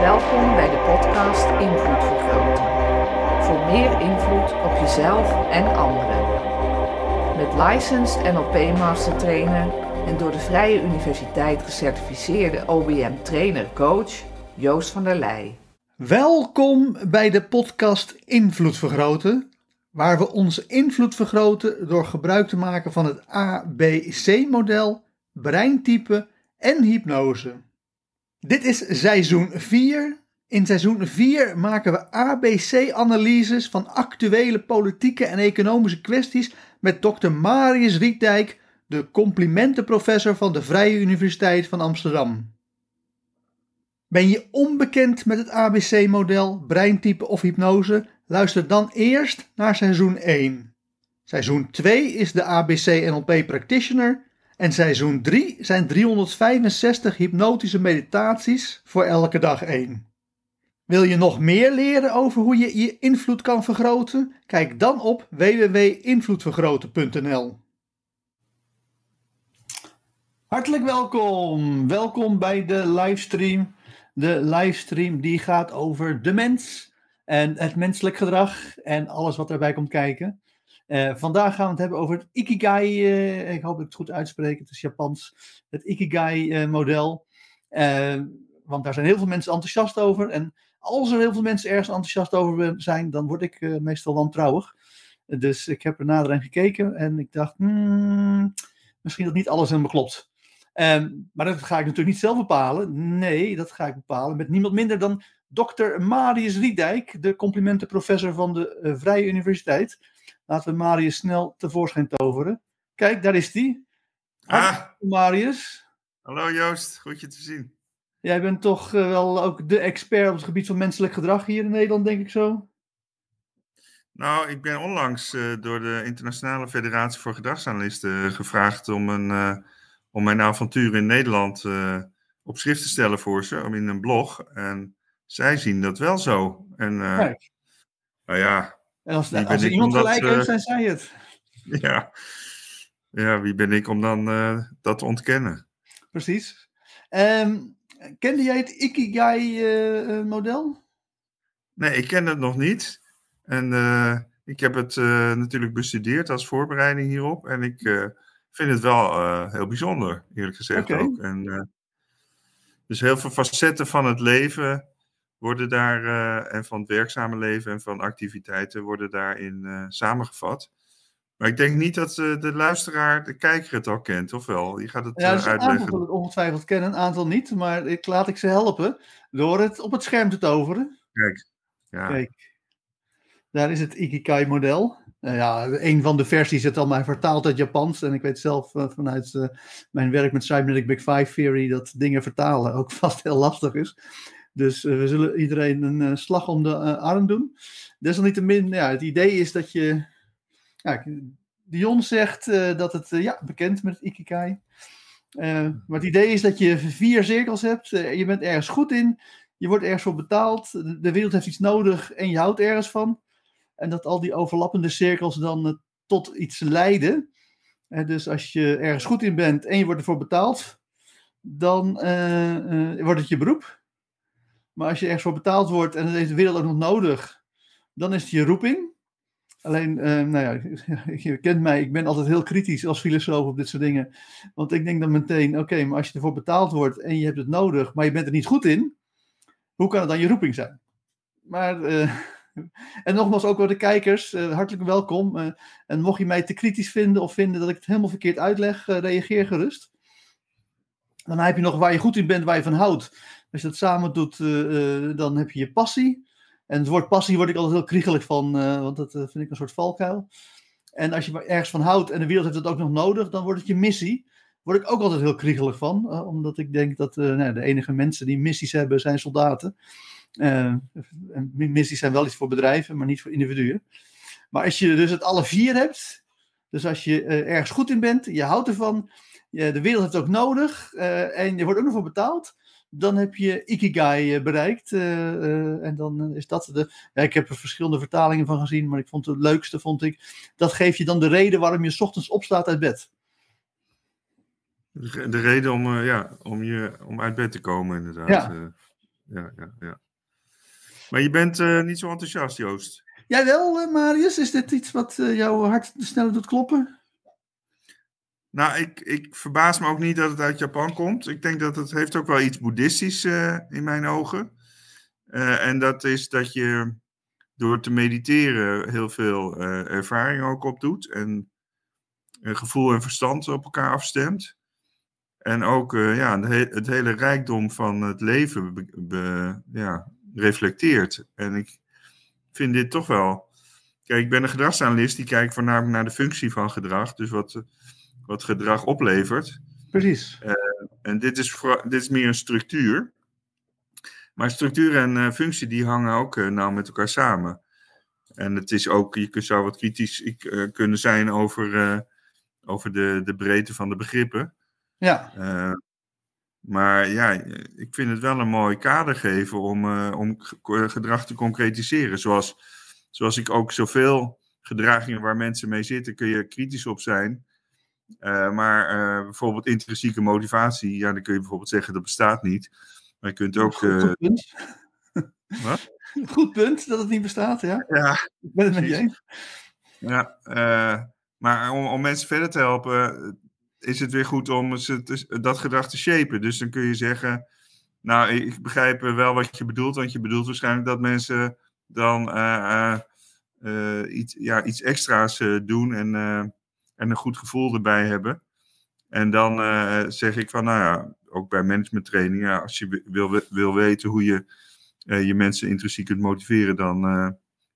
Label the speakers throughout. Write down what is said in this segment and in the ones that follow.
Speaker 1: Welkom bij de podcast Invloed Vergroten. Voor meer invloed op jezelf en anderen. Met licensed NLP Master Trainer en door de Vrije Universiteit gecertificeerde OBM Trainer Coach Joost van der Leij.
Speaker 2: Welkom bij de podcast Invloed Vergroten, waar we onze invloed vergroten door gebruik te maken van het ABC-model, breintype en hypnose. Dit is seizoen 4. In seizoen 4 maken we ABC-analyses van actuele politieke en economische kwesties met Dr. Marius Rietdijk, de complimentenprofessor van de Vrije Universiteit van Amsterdam. Ben je onbekend met het ABC-model, breintype of hypnose? Luister dan eerst naar seizoen 1. Seizoen 2 is de ABC-NLP Practitioner en seizoen 3 zijn 365 hypnotische meditaties voor elke dag 1. Wil je nog meer leren over hoe je je invloed kan vergroten? Kijk dan op www.invloedvergroten.nl. Hartelijk welkom. Welkom bij de livestream. De livestream die gaat over de mens en het menselijk gedrag en alles wat daarbij komt kijken. Uh, vandaag gaan we het hebben over het Ikigai. Uh, ik hoop dat ik het goed uitspreek. Het is Japans. Het Ikigai-model. Uh, want daar zijn heel veel mensen enthousiast over. En als er heel veel mensen ergens enthousiast over zijn, dan word ik meestal wantrouwig. Dus ik heb er nader aan gekeken en ik dacht, hmm, misschien dat niet alles helemaal klopt. Um, maar dat ga ik natuurlijk niet zelf bepalen. Nee, dat ga ik bepalen met niemand minder dan dokter Marius Riedijk, de complimentenprofessor van de uh, Vrije Universiteit. Laten we Marius snel tevoorschijn toveren. Kijk, daar is hij.
Speaker 3: Ah.
Speaker 2: Marius.
Speaker 3: Hallo Joost, goed je te zien.
Speaker 2: Jij bent toch uh, wel ook de expert op het gebied van menselijk gedrag hier in Nederland, denk ik zo?
Speaker 3: Nou, ik ben onlangs uh, door de Internationale Federatie voor Gedragsanalisten gevraagd om een om mijn avontuur in Nederland uh, op schrift te stellen voor ze, om in een blog. En zij zien dat wel zo. En, uh,
Speaker 2: Kijk.
Speaker 3: Nou ja.
Speaker 2: En als, als er iemand gelijk heeft, zijn zij het.
Speaker 3: Ja. ja, wie ben ik om dan uh, dat te ontkennen?
Speaker 2: Precies. Um, kende jij het Ikigai-model?
Speaker 3: nee, ik ken het nog niet. En ik heb het natuurlijk bestudeerd als voorbereiding hierop. En ik vind het wel uh, heel bijzonder, eerlijk gezegd ook. En, uh, dus heel veel facetten van het leven worden daar, uh, en van het werkzame leven en van activiteiten worden daarin samengevat. Maar ik denk niet dat de luisteraar, de kijker het al kent, of wel? Je gaat het
Speaker 2: ja, dus
Speaker 3: uitleggen.
Speaker 2: Een aantal het ongetwijfeld kennen, een aantal niet. Maar ik laat ik ze helpen door het op het scherm te toveren.
Speaker 3: Kijk, ja.
Speaker 2: Kijk. Daar is het Ikigai-model. Uh, ja, een van de versies is al maar vertaald uit Japans. En ik weet zelf uh, vanuit uh, mijn werk met Cybernetic Big Five Theory dat dingen vertalen ook vast heel lastig is. Dus we zullen iedereen een slag om de arm doen. Desalniettemin, ja, het idee is dat je. Ja, Dion zegt dat het ja, bekend met het Ikigai. maar het idee is dat je vier cirkels hebt. je bent ergens goed in. Je wordt ergens voor betaald. De wereld heeft iets nodig en je houdt ergens van. En dat al die overlappende cirkels dan uh, tot iets leiden. Dus als je ergens goed in bent en je wordt ervoor betaald, dan uh, wordt het je beroep. Maar als je ergens voor betaald wordt en dat heeft de wereld ook nog nodig, dan is het je roeping. Alleen, nou ja, je kent mij, ik ben altijd heel kritisch als filosoof op dit soort dingen. Want ik denk dan meteen, oké, maar als je ervoor betaald wordt en je hebt het nodig, maar je bent er niet goed in, hoe kan het dan je roeping zijn? Maar en nogmaals, ook voor de kijkers, uh, hartelijk welkom. Uh, en mocht je mij te kritisch vinden of vinden dat ik het helemaal verkeerd uitleg, uh, reageer gerust. Dan heb je nog waar je goed in bent, waar je van houdt. Als je dat samen doet, dan heb je je passie. En het woord passie word ik altijd heel kriegelig van, want dat vind ik een soort valkuil. En als je ergens van houdt en de wereld heeft het ook nog nodig, dan wordt het je missie. Word ik ook altijd heel kriegelig van, omdat ik denk dat nou, de enige mensen die missies hebben zijn soldaten. Uh, missies zijn wel iets voor bedrijven, maar niet voor individuen. Maar als je dus het alle vier hebt, dus als je uh, ergens goed in bent, je houdt ervan, je, de wereld heeft het ook nodig en je wordt ook nog voor betaald, dan heb je Ikigai bereikt. en dan is dat de. Ja, ik heb er verschillende vertalingen van gezien, maar ik vond het leukste, vond ik. Dat geeft je dan de reden waarom je s ochtends opstaat uit bed.
Speaker 3: De reden om, ja, om, je, om uit bed te komen, inderdaad. Ja. ja, ja, ja. Maar je bent niet zo enthousiast, Joost.
Speaker 2: Jij wel, Marius? Is dit iets wat jouw hart sneller doet kloppen?
Speaker 3: Nou, ik, ik verbaas me ook niet dat het uit Japan komt. Ik denk dat het heeft ook wel iets boeddhistisch uh, in mijn ogen. Uh, en dat is dat je door te mediteren heel veel uh, ervaring ook opdoet. En gevoel en verstand op elkaar afstemt. En ook ja, het hele rijkdom van het leven be, be, ja, reflecteert. En ik vind dit toch wel. Kijk, ik ben een gedragsanalist die kijkt voornamelijk naar de functie van gedrag. Dus wat wat gedrag oplevert.
Speaker 2: Precies.
Speaker 3: Uh, en dit is, voor, dit is meer een structuur. Maar structuur en uh, functie die hangen ook uh, nauw met elkaar samen. En het is ook, je zou wat kritisch kunnen zijn over, over de, de breedte van de begrippen.
Speaker 2: Ja.
Speaker 3: Maar ja, ik vind het wel een mooi kader geven om, om gedrag te concretiseren. Zoals, zoals ik ook zoveel gedragingen waar mensen mee zitten, kun je kritisch op zijn. Uh, maar uh, bijvoorbeeld intrinsieke motivatie, ja, dan kun je bijvoorbeeld zeggen dat bestaat niet. Maar je kunt ook. Goed,
Speaker 2: goed eh, punt. Wat? Goed punt dat het niet bestaat, ja.
Speaker 3: Ja.
Speaker 2: Ik ben het met je eens.
Speaker 3: Ja, maar om, om mensen verder te helpen, is het weer goed om ze dat gedrag te shapen. Dus dan kun je zeggen. Nou, ik begrijp wel wat je bedoelt, want je bedoelt waarschijnlijk dat mensen dan iets, ja, iets extra's doen en en een goed gevoel erbij hebben. En dan zeg ik van, nou ja, ook bij managementtrainingen, als je wil, wil weten hoe je je mensen intrinsiek kunt motiveren, dan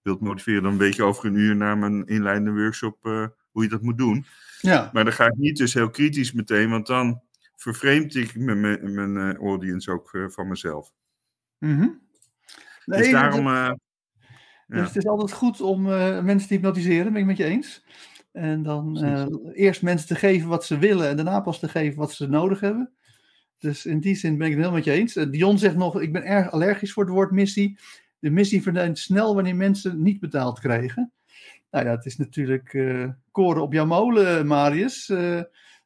Speaker 3: wilt motiveren, dan weet je over een uur na mijn inleidende workshop hoe je dat moet doen.
Speaker 2: Ja.
Speaker 3: Maar dan ga ik niet dus heel kritisch meteen, want dan vervreemd ik mijn, mijn audience ook van mezelf.
Speaker 2: Mm -hmm. nee,
Speaker 3: dus daarom...
Speaker 2: Dus ja. het is altijd goed om mensen te hypnotiseren, ben ik met je eens. En dan uh, eerst mensen te geven wat ze willen en daarna pas te geven wat ze nodig hebben. Dus in die zin ben ik het helemaal met je eens. Dion zegt nog, ik ben erg allergisch voor het woord missie. De missie verdwijnt snel wanneer mensen niet betaald krijgen. Nou ja, het is natuurlijk uh, koren op jouw molen, Marius.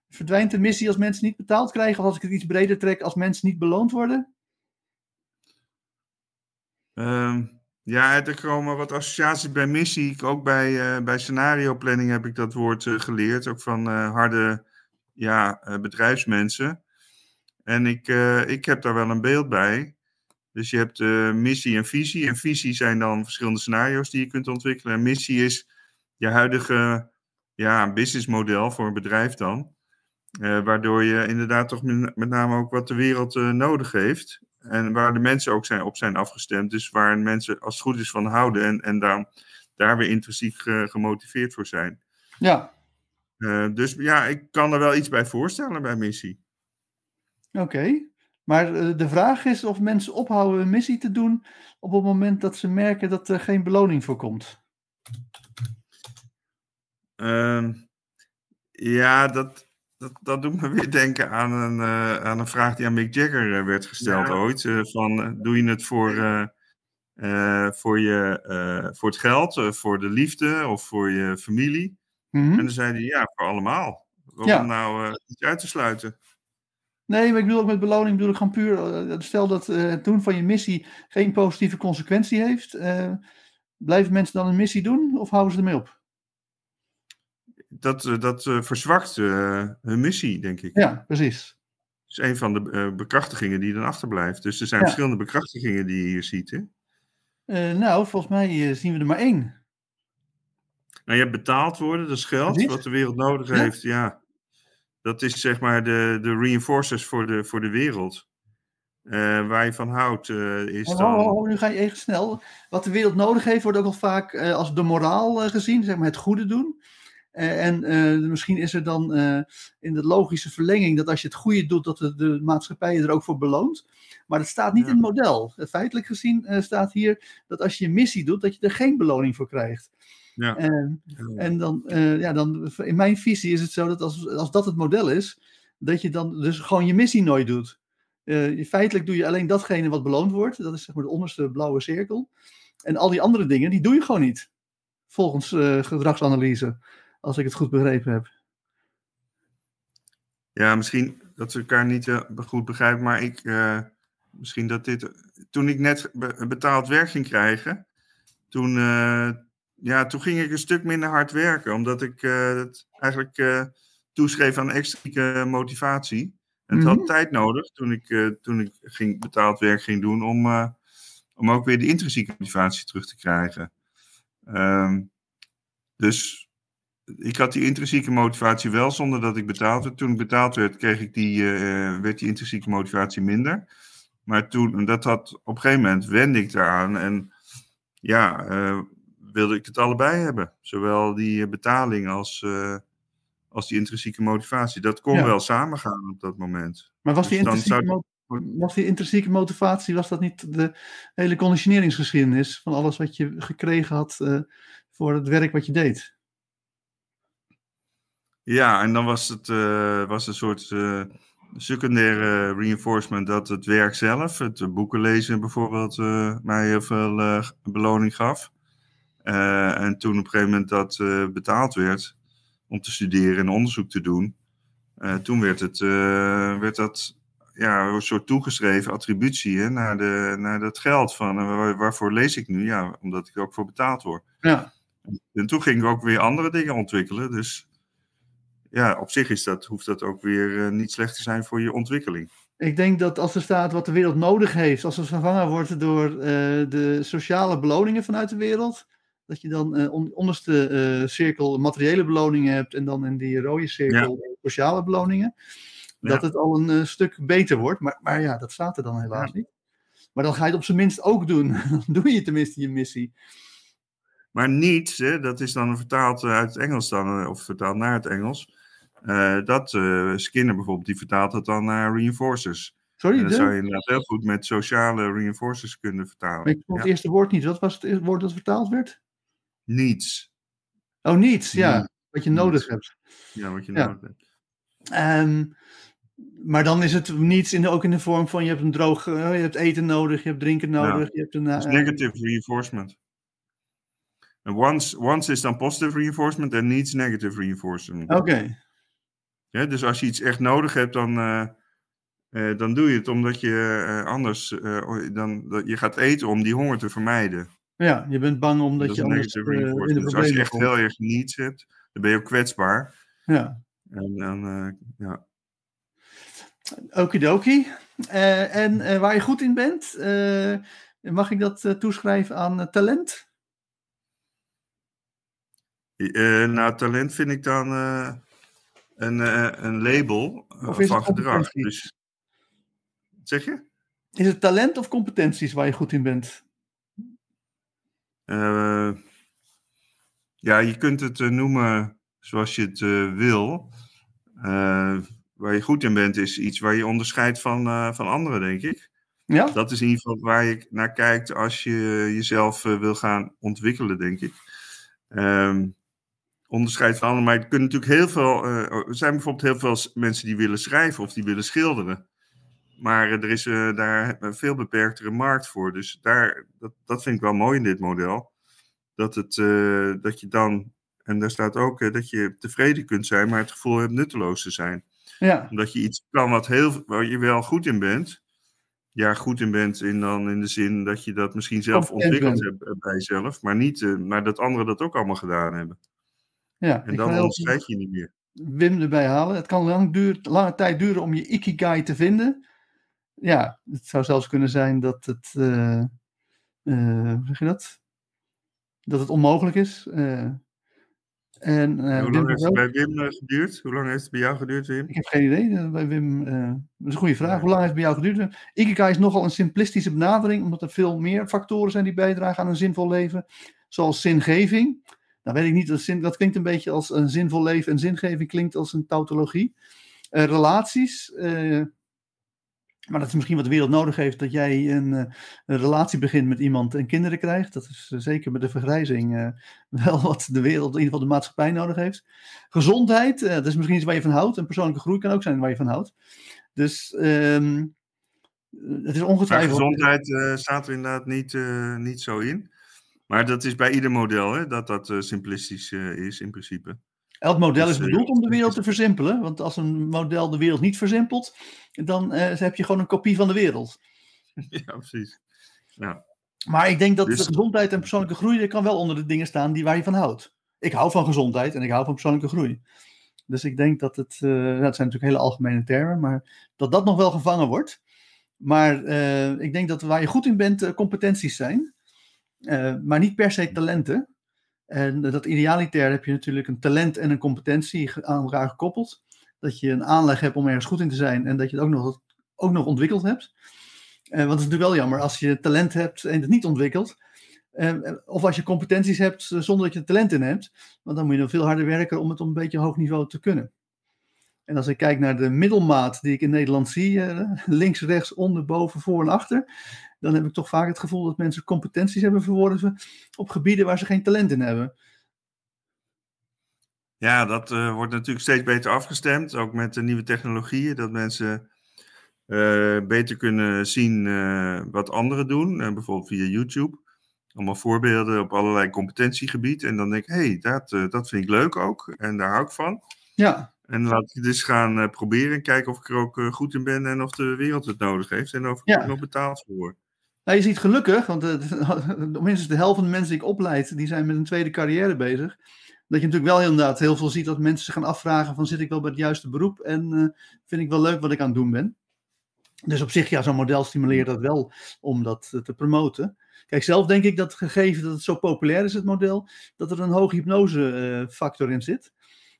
Speaker 2: verdwijnt de missie als mensen niet betaald krijgen? Of als ik het iets breder trek, als mensen niet beloond worden?
Speaker 3: Um, ja, er komen wat associaties bij missie. Ook bij, uh, bij scenario planning heb ik dat woord geleerd. Ook van harde ja, bedrijfsmensen. En ik, ik heb daar wel een beeld bij. Dus je hebt missie en visie. En visie zijn dan verschillende scenario's die je kunt ontwikkelen. En missie is je huidige ja, businessmodel voor een bedrijf dan. waardoor je inderdaad toch met name ook wat de wereld nodig heeft. En waar de mensen ook zijn, op zijn afgestemd. Dus waar mensen als het goed is van houden en, en daar, daar weer intrinsiek gemotiveerd voor zijn.
Speaker 2: Ja.
Speaker 3: Dus ja, ik kan er wel iets bij voorstellen bij missie.
Speaker 2: Oké. Okay. Maar de vraag is of mensen ophouden een missie te doen op het moment dat ze merken dat er geen beloning voor komt.
Speaker 3: Uh, ja, dat, dat, dat doet me weer denken aan een, uh, aan een vraag die aan Mick Jagger uh, werd gesteld ja. ooit. Uh, van, doe je het voor, voor, je, voor het geld, voor de liefde of voor je familie?
Speaker 2: Mm -hmm.
Speaker 3: En dan zei hij, ja, voor allemaal. Om ja. nou iets uit te sluiten.
Speaker 2: Nee, maar ik bedoel ook met beloning, bedoel ik gewoon puur, stel dat het doen van je missie geen positieve consequentie heeft. blijven mensen dan een missie doen of houden ze ermee op?
Speaker 3: Dat, dat uh, verzwakt uh, hun missie, denk ik.
Speaker 2: Ja, precies.
Speaker 3: Dat is een van de uh, bekrachtigingen die dan achterblijft. Dus er zijn ja. verschillende bekrachtigingen die je hier ziet. Hè?
Speaker 2: nou, volgens mij zien we er maar één.
Speaker 3: Nou, je hebt betaald worden, dat is geld, precies. wat de wereld nodig ja. heeft. Ja, dat is zeg maar de, de reinforcers voor de, voor de wereld. waar je van houdt, is
Speaker 2: oh,
Speaker 3: dan...
Speaker 2: Oh, oh, nu ga je even snel. Wat de wereld nodig heeft, wordt ook al vaak als de moraal gezien, zeg maar het goede doen. Uh, en uh, misschien is er dan uh, in de logische verlenging dat als je het goede doet, dat de, de maatschappij je er ook voor beloont. Maar dat staat niet ja. in het model. Feitelijk gezien staat hier dat als je je missie doet, dat je er geen beloning voor krijgt.
Speaker 3: Ja.
Speaker 2: En, en dan, ja, dan, in mijn visie is het zo dat als, als dat het model is, dat je dan dus gewoon je missie nooit doet. Feitelijk doe je alleen datgene wat beloond wordt. Dat is zeg maar de onderste blauwe cirkel. En al die andere dingen, die doe je gewoon niet. Volgens gedragsanalyse, als ik het goed begrepen heb.
Speaker 3: Ja, misschien dat ze elkaar niet uh, goed begrijpen, maar ik, misschien dat dit. Toen ik net betaald werk ging krijgen, toen, ja, toen ging ik een stuk minder hard werken, omdat ik het eigenlijk toeschreef aan extra motivatie. En het had mhm. tijd nodig toen ik, toen ik ging, betaald werk ging doen om, om ook weer de intrinsieke motivatie terug te krijgen. Um, dus ik had die intrinsieke motivatie wel zonder dat ik betaald werd. Toen ik betaald werd, kreeg ik die, uh, werd die intrinsieke motivatie minder. Maar toen, dat had, op een gegeven moment wende ik daaraan en ja, wilde ik het allebei hebben. Zowel die betaling als als die intrinsieke motivatie. Dat kon wel samengaan op dat moment.
Speaker 2: Maar was die, dus intrinsieke, was die intrinsieke motivatie, was dat niet de hele conditioneringsgeschiedenis van alles wat je gekregen had voor het werk wat je deed?
Speaker 3: Ja, en dan was het uh, was een soort uh, secundaire reinforcement dat het werk zelf, het boeken lezen bijvoorbeeld, mij heel veel beloning gaf. en toen op een gegeven moment dat betaald werd, om te studeren en onderzoek te doen. Toen werd, het, werd dat ja, een soort toegeschreven attributie hè, naar, de, naar dat geld. Van, waarvoor lees ik nu? Ja, omdat ik ook voor betaald word.
Speaker 2: Ja.
Speaker 3: En toen ging ik ook weer andere dingen ontwikkelen. Dus ja, op zich is dat, hoeft dat ook weer niet slecht te zijn voor je ontwikkeling.
Speaker 2: Ik denk dat als er staat wat de wereld nodig heeft, als het vervangen wordt door de sociale beloningen vanuit de wereld, dat je dan uh, onderste uh, cirkel materiële beloningen hebt en dan in die rode cirkel sociale beloningen. Dat het al een stuk beter wordt. Maar, maar ja, dat staat er dan helaas niet. Maar dan ga je het op zijn minst ook doen. dan doe je tenminste je missie.
Speaker 3: Maar niets, hè, dat is dan vertaald uit het Engels dan, of vertaald naar het Engels. Dat Skinner bijvoorbeeld, die vertaalt het dan naar reinforcers. Sorry, dat zou je inderdaad heel goed met sociale reinforcers kunnen vertalen.
Speaker 2: ik vond het eerste woord niet. Wat was het woord dat vertaald werd?
Speaker 3: Niets.
Speaker 2: Oh, niets, ja. Wat je nodig hebt.
Speaker 3: Ja, wat je nodig hebt.
Speaker 2: Um, maar dan is het niets in de, ook in de vorm van je hebt een droog, uh, je hebt eten nodig, je hebt drinken nodig. Je hebt een,
Speaker 3: uh, negative reinforcement. En once, once is dan positive reinforcement en needs negative reinforcement.
Speaker 2: Oké. Okay.
Speaker 3: Ja, dus als je iets echt nodig hebt, dan, uh, dan doe je het omdat je anders, dan, dat je gaat eten om die honger te vermijden.
Speaker 2: Ja, je bent bang omdat
Speaker 3: dat
Speaker 2: je anders in
Speaker 3: de dus als je echt heel erg niets hebt, dan ben je ook kwetsbaar.
Speaker 2: Ja.
Speaker 3: En dan, ja.
Speaker 2: Okidoki. En waar je goed in bent, mag ik dat toeschrijven aan talent?
Speaker 3: nou, talent vind ik dan een, een label van gedrag. Dus, zeg je?
Speaker 2: Is het talent of competenties waar je goed in bent?
Speaker 3: Uh, ja, je kunt het noemen zoals je het wil. waar je goed in bent, is iets waar je onderscheidt van, van anderen, denk ik.
Speaker 2: Ja?
Speaker 3: Dat is in ieder geval waar je naar kijkt als je jezelf wil gaan ontwikkelen, denk ik. Um, onderscheid van anderen. Maar je kunt natuurlijk heel veel. er zijn bijvoorbeeld heel veel mensen die willen schrijven of die willen schilderen. Maar er is uh, daar een veel beperktere markt voor. Dus daar, dat, dat vind ik wel mooi in dit model. Dat, het, dat je dan, en daar staat ook dat je tevreden kunt zijn, maar het gevoel hebt nutteloos te zijn.
Speaker 2: Ja.
Speaker 3: Omdat je iets kan wat heel, waar je wel goed in bent. Ja, goed in bent in, dan in de zin dat je dat misschien zelf ontwikkeld hebt bij jezelf. Maar, niet, maar dat anderen dat ook allemaal gedaan hebben.
Speaker 2: Ja,
Speaker 3: en dan onderscheid je niet meer.
Speaker 2: Wim erbij halen. Het kan lang duur, lange tijd duren om je ikigai te vinden ja, het zou zelfs kunnen zijn dat het, uh, uh, zeg je dat? Dat het onmogelijk is. Uh, en,
Speaker 3: hoe lang heeft het bij Wim geduurd? Hoe lang heeft het bij jou geduurd, Wim?
Speaker 2: Ik heb geen idee. Bij Wim, dat is een goede vraag. Hoe lang heeft het bij jou geduurd? Ikigai is nogal een simplistische benadering, omdat er veel meer factoren zijn die bijdragen aan een zinvol leven. Zoals zingeving. Nou weet ik niet, dat, zin, dat klinkt een beetje als een zinvol leven en zingeving klinkt als een tautologie. relaties, maar dat is misschien wat de wereld nodig heeft, dat jij een, eh, een relatie begint met iemand en kinderen krijgt. Dat is eh, zeker met de vergrijzing wel wat de wereld, in ieder geval de maatschappij nodig heeft. Gezondheid, dat is misschien iets waar je van houdt. En persoonlijke groei kan ook zijn waar je van houdt. Dus um, het is ongetwijfeld.
Speaker 3: Gezondheid staat er inderdaad niet, niet zo in. Maar dat is bij ieder model, hè, dat dat uh, simplistisch is in principe.
Speaker 2: Elk model is bedoeld om de wereld te versimpelen. Want als een model de wereld niet versimpelt, dan heb je gewoon een kopie van de wereld.
Speaker 3: Ja, precies. Ja.
Speaker 2: Maar ik denk dat dus... de gezondheid en persoonlijke groei kan wel onder de dingen staan die waar je van houdt. Ik hou van gezondheid en ik hou van persoonlijke groei. Dus ik denk dat het, uh, dat zijn natuurlijk hele algemene termen, maar dat dat nog wel gevangen wordt. Maar uh, ik denk dat waar je goed in bent, uh, competenties zijn. Maar niet per se talenten. En dat idealitair heb je natuurlijk een talent en een competentie aan elkaar gekoppeld. Dat je een aanleg hebt om ergens goed in te zijn en dat je het ook nog, ook nog ontwikkeld hebt. want het is natuurlijk wel jammer als je talent hebt en het niet ontwikkelt. of als je competenties hebt zonder dat je talent in hebt. Want dan moet je nog veel harder werken om het op een beetje hoog niveau te kunnen. En als ik kijk naar de middelmaat die ik in Nederland zie, links, rechts, onder, boven, voor en achter, dan heb ik toch vaak het gevoel dat mensen competenties hebben verworven op gebieden waar ze geen talent in hebben.
Speaker 3: Ja, dat uh, wordt natuurlijk steeds beter afgestemd, ook met de nieuwe technologieën, dat mensen uh, beter kunnen zien uh, wat anderen doen, bijvoorbeeld via YouTube. Allemaal voorbeelden op allerlei competentiegebieden. En dan denk ik, hé, hey, dat, dat vind ik leuk ook en daar hou ik van.
Speaker 2: Ja.
Speaker 3: En laat ik dus gaan proberen en kijken of ik er ook goed in ben en of de wereld het nodig heeft en of ik er nog betaald voor.
Speaker 2: Nou, je ziet gelukkig, want minstens de helft van de mensen die ik opleid, die zijn met een tweede carrière bezig. Dat je natuurlijk wel inderdaad heel veel ziet dat mensen zich gaan afvragen van zit ik wel bij het juiste beroep en vind ik wel leuk wat ik aan het doen ben. Dus op zich, ja, zo'n model stimuleert dat wel om dat te promoten. Kijk, zelf denk ik dat gegeven dat het zo populair is, het model, dat er een hoge hypnosefactor in zit.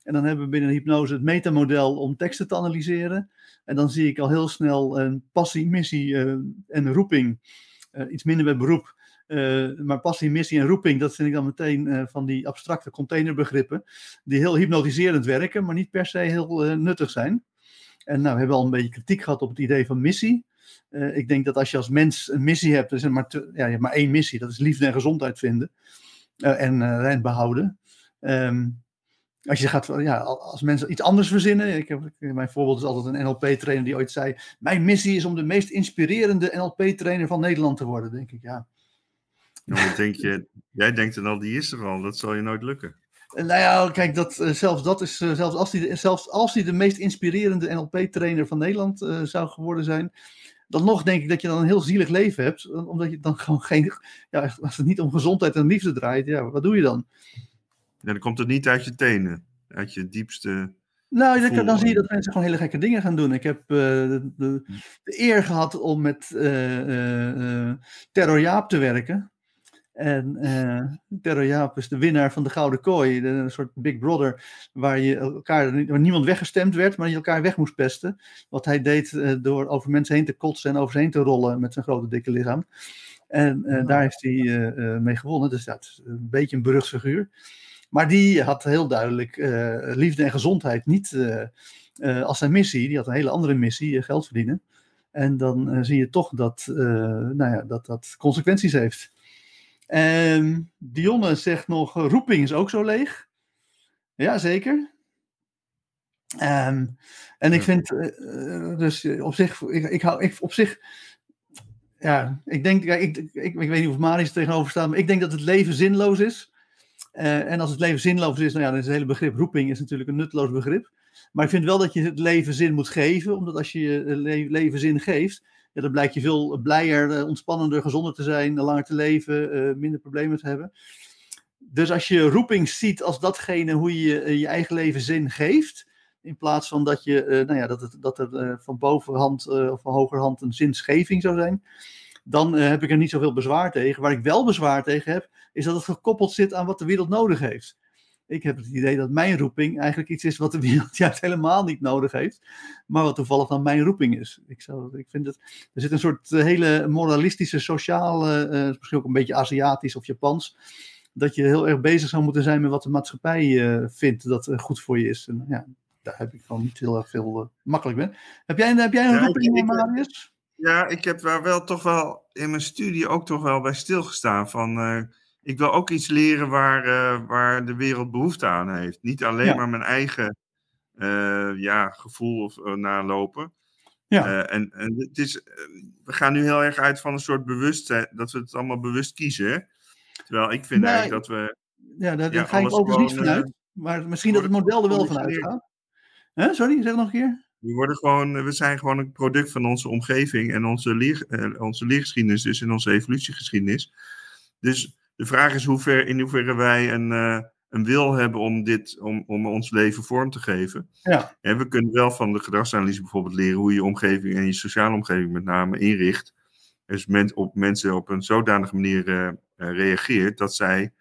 Speaker 2: En dan hebben we binnen hypnose het metamodel om teksten te analyseren. En dan zie ik al heel snel een passie, missie en roeping. Uh, iets minder bij beroep. Uh, maar passie, missie en roeping, dat vind ik dan meteen van die abstracte containerbegrippen. Die heel hypnotiserend werken, maar niet per se heel nuttig zijn. En nou, we hebben al een beetje kritiek gehad op het idee van missie. ik denk dat als je als mens een missie hebt, is maar, ja, je hebt maar één missie. Dat is liefde en gezondheid vinden. en, en behouden. Um, als je gaat, ja, als mensen iets anders verzinnen. Ik heb, mijn voorbeeld is altijd een NLP-trainer die ooit zei: Mijn missie is om de meest inspirerende NLP-trainer van Nederland te worden. denk ik, ja.
Speaker 3: Nou, denk je, jij denkt dan al, die is er al, dat zal je nooit lukken.
Speaker 2: Nou ja, kijk, dat, uh, zelfs dat is, uh, zelfs, als die, zelfs als die de meest inspirerende NLP-trainer van Nederland uh, zou geworden zijn, dan nog denk ik dat je dan een heel zielig leven hebt, omdat je dan gewoon geen, ja, als het niet om gezondheid en liefde draait, ja, wat doe je dan?
Speaker 3: Ja, dan komt het niet uit je tenen, uit je diepste.
Speaker 2: Nou, dan, dan zie je dat mensen gewoon hele gekke dingen gaan doen. Ik heb uh, de, de, de, eer gehad om met uh, Terror Jaap te werken. En Terror Jaap is de winnaar van de Gouden Kooi, een soort Big Brother, waar, je elkaar, waar niemand weggestemd werd, maar je elkaar weg moest pesten. Wat hij deed door over mensen heen te kotsen en over ze heen te rollen met zijn grote dikke lichaam. En daar heeft hij mee gewonnen. Dus dat is een beetje een berucht figuur. Maar die had heel duidelijk uh, liefde en gezondheid niet uh, uh, als zijn missie. Die had een hele andere missie, geld verdienen. En dan zie je toch dat, nou ja, dat dat consequenties heeft. En Dionne zegt nog, roeping is ook zo leeg. Ja, zeker. Um, en ik vind, dus op zich, ik, ik hou, ik, op zich, ja, ik denk, ja, ik, ik, ik, weet niet of Marius tegenover staat, maar ik denk dat het leven zinloos is. Uh, en als het leven zinloos is, nou ja, dan is het hele begrip roeping is natuurlijk een nutteloos begrip. Maar ik vind wel dat je het leven zin moet geven, omdat als je je le leven zin geeft, dan blijkt je veel blijer, eh, ontspannender, gezonder te zijn, langer te leven, minder problemen te hebben. Dus als je roeping ziet als datgene hoe je je eigen leven zin geeft, in plaats van dat, je, nou ja, dat, het, dat er van bovenhand of van hogerhand een zinsgeving zou zijn, dan heb ik er niet zoveel bezwaar tegen. Waar ik wel bezwaar tegen heb, is dat het gekoppeld zit aan wat de wereld nodig heeft. Ik heb het idee dat mijn roeping eigenlijk iets is wat de wereld juist helemaal niet nodig heeft, maar wat toevallig dan mijn roeping is. Ik, zou, ik vind dat er zit een soort eh, hele moralistische, sociale, uh, misschien ook een beetje Aziatisch of Japans, dat je heel erg bezig zou moeten zijn met wat de maatschappij uh, vindt dat uh, goed voor je is. En, ja, daar heb ik gewoon niet heel erg veel makkelijk mee. Heb jij, heb jij een ja, roeping, ik, Marius?
Speaker 3: Ja, ik heb daar wel toch wel in mijn studie ook toch wel bij stilgestaan van ik wil ook iets leren waar, uh, waar de wereld behoefte aan heeft. Niet alleen ja. maar mijn eigen uh, ja, gevoel of, uh, nalopen.
Speaker 2: Ja.
Speaker 3: Eh, en en het is, eh, we gaan nu heel erg uit van een soort bewustzijn, dat we het allemaal bewust kiezen. hè. Terwijl ik vind
Speaker 2: Nee.
Speaker 3: eigenlijk dat we.
Speaker 2: Ja, daar,
Speaker 3: Ja,
Speaker 2: daar ga ik overigens niet vanuit. Maar misschien dat het model er wel van
Speaker 3: geconditioneerd.
Speaker 2: uitgaat. Hè? Sorry, zeg nog een keer.
Speaker 3: We, worden gewoon, we zijn gewoon een product van onze omgeving en onze, leer, eh, onze leergeschiedenis, dus in onze evolutiegeschiedenis. Dus de vraag is hoe ver, in hoeverre wij een, eh, een wil hebben om, dit, om, om ons leven vorm te geven.
Speaker 2: Ja.
Speaker 3: En we kunnen wel van de gedragsanalyse bijvoorbeeld leren hoe je omgeving en je sociale omgeving met name inricht. Dus men, op mensen op een zodanige manier eh, eh, reageert dat zij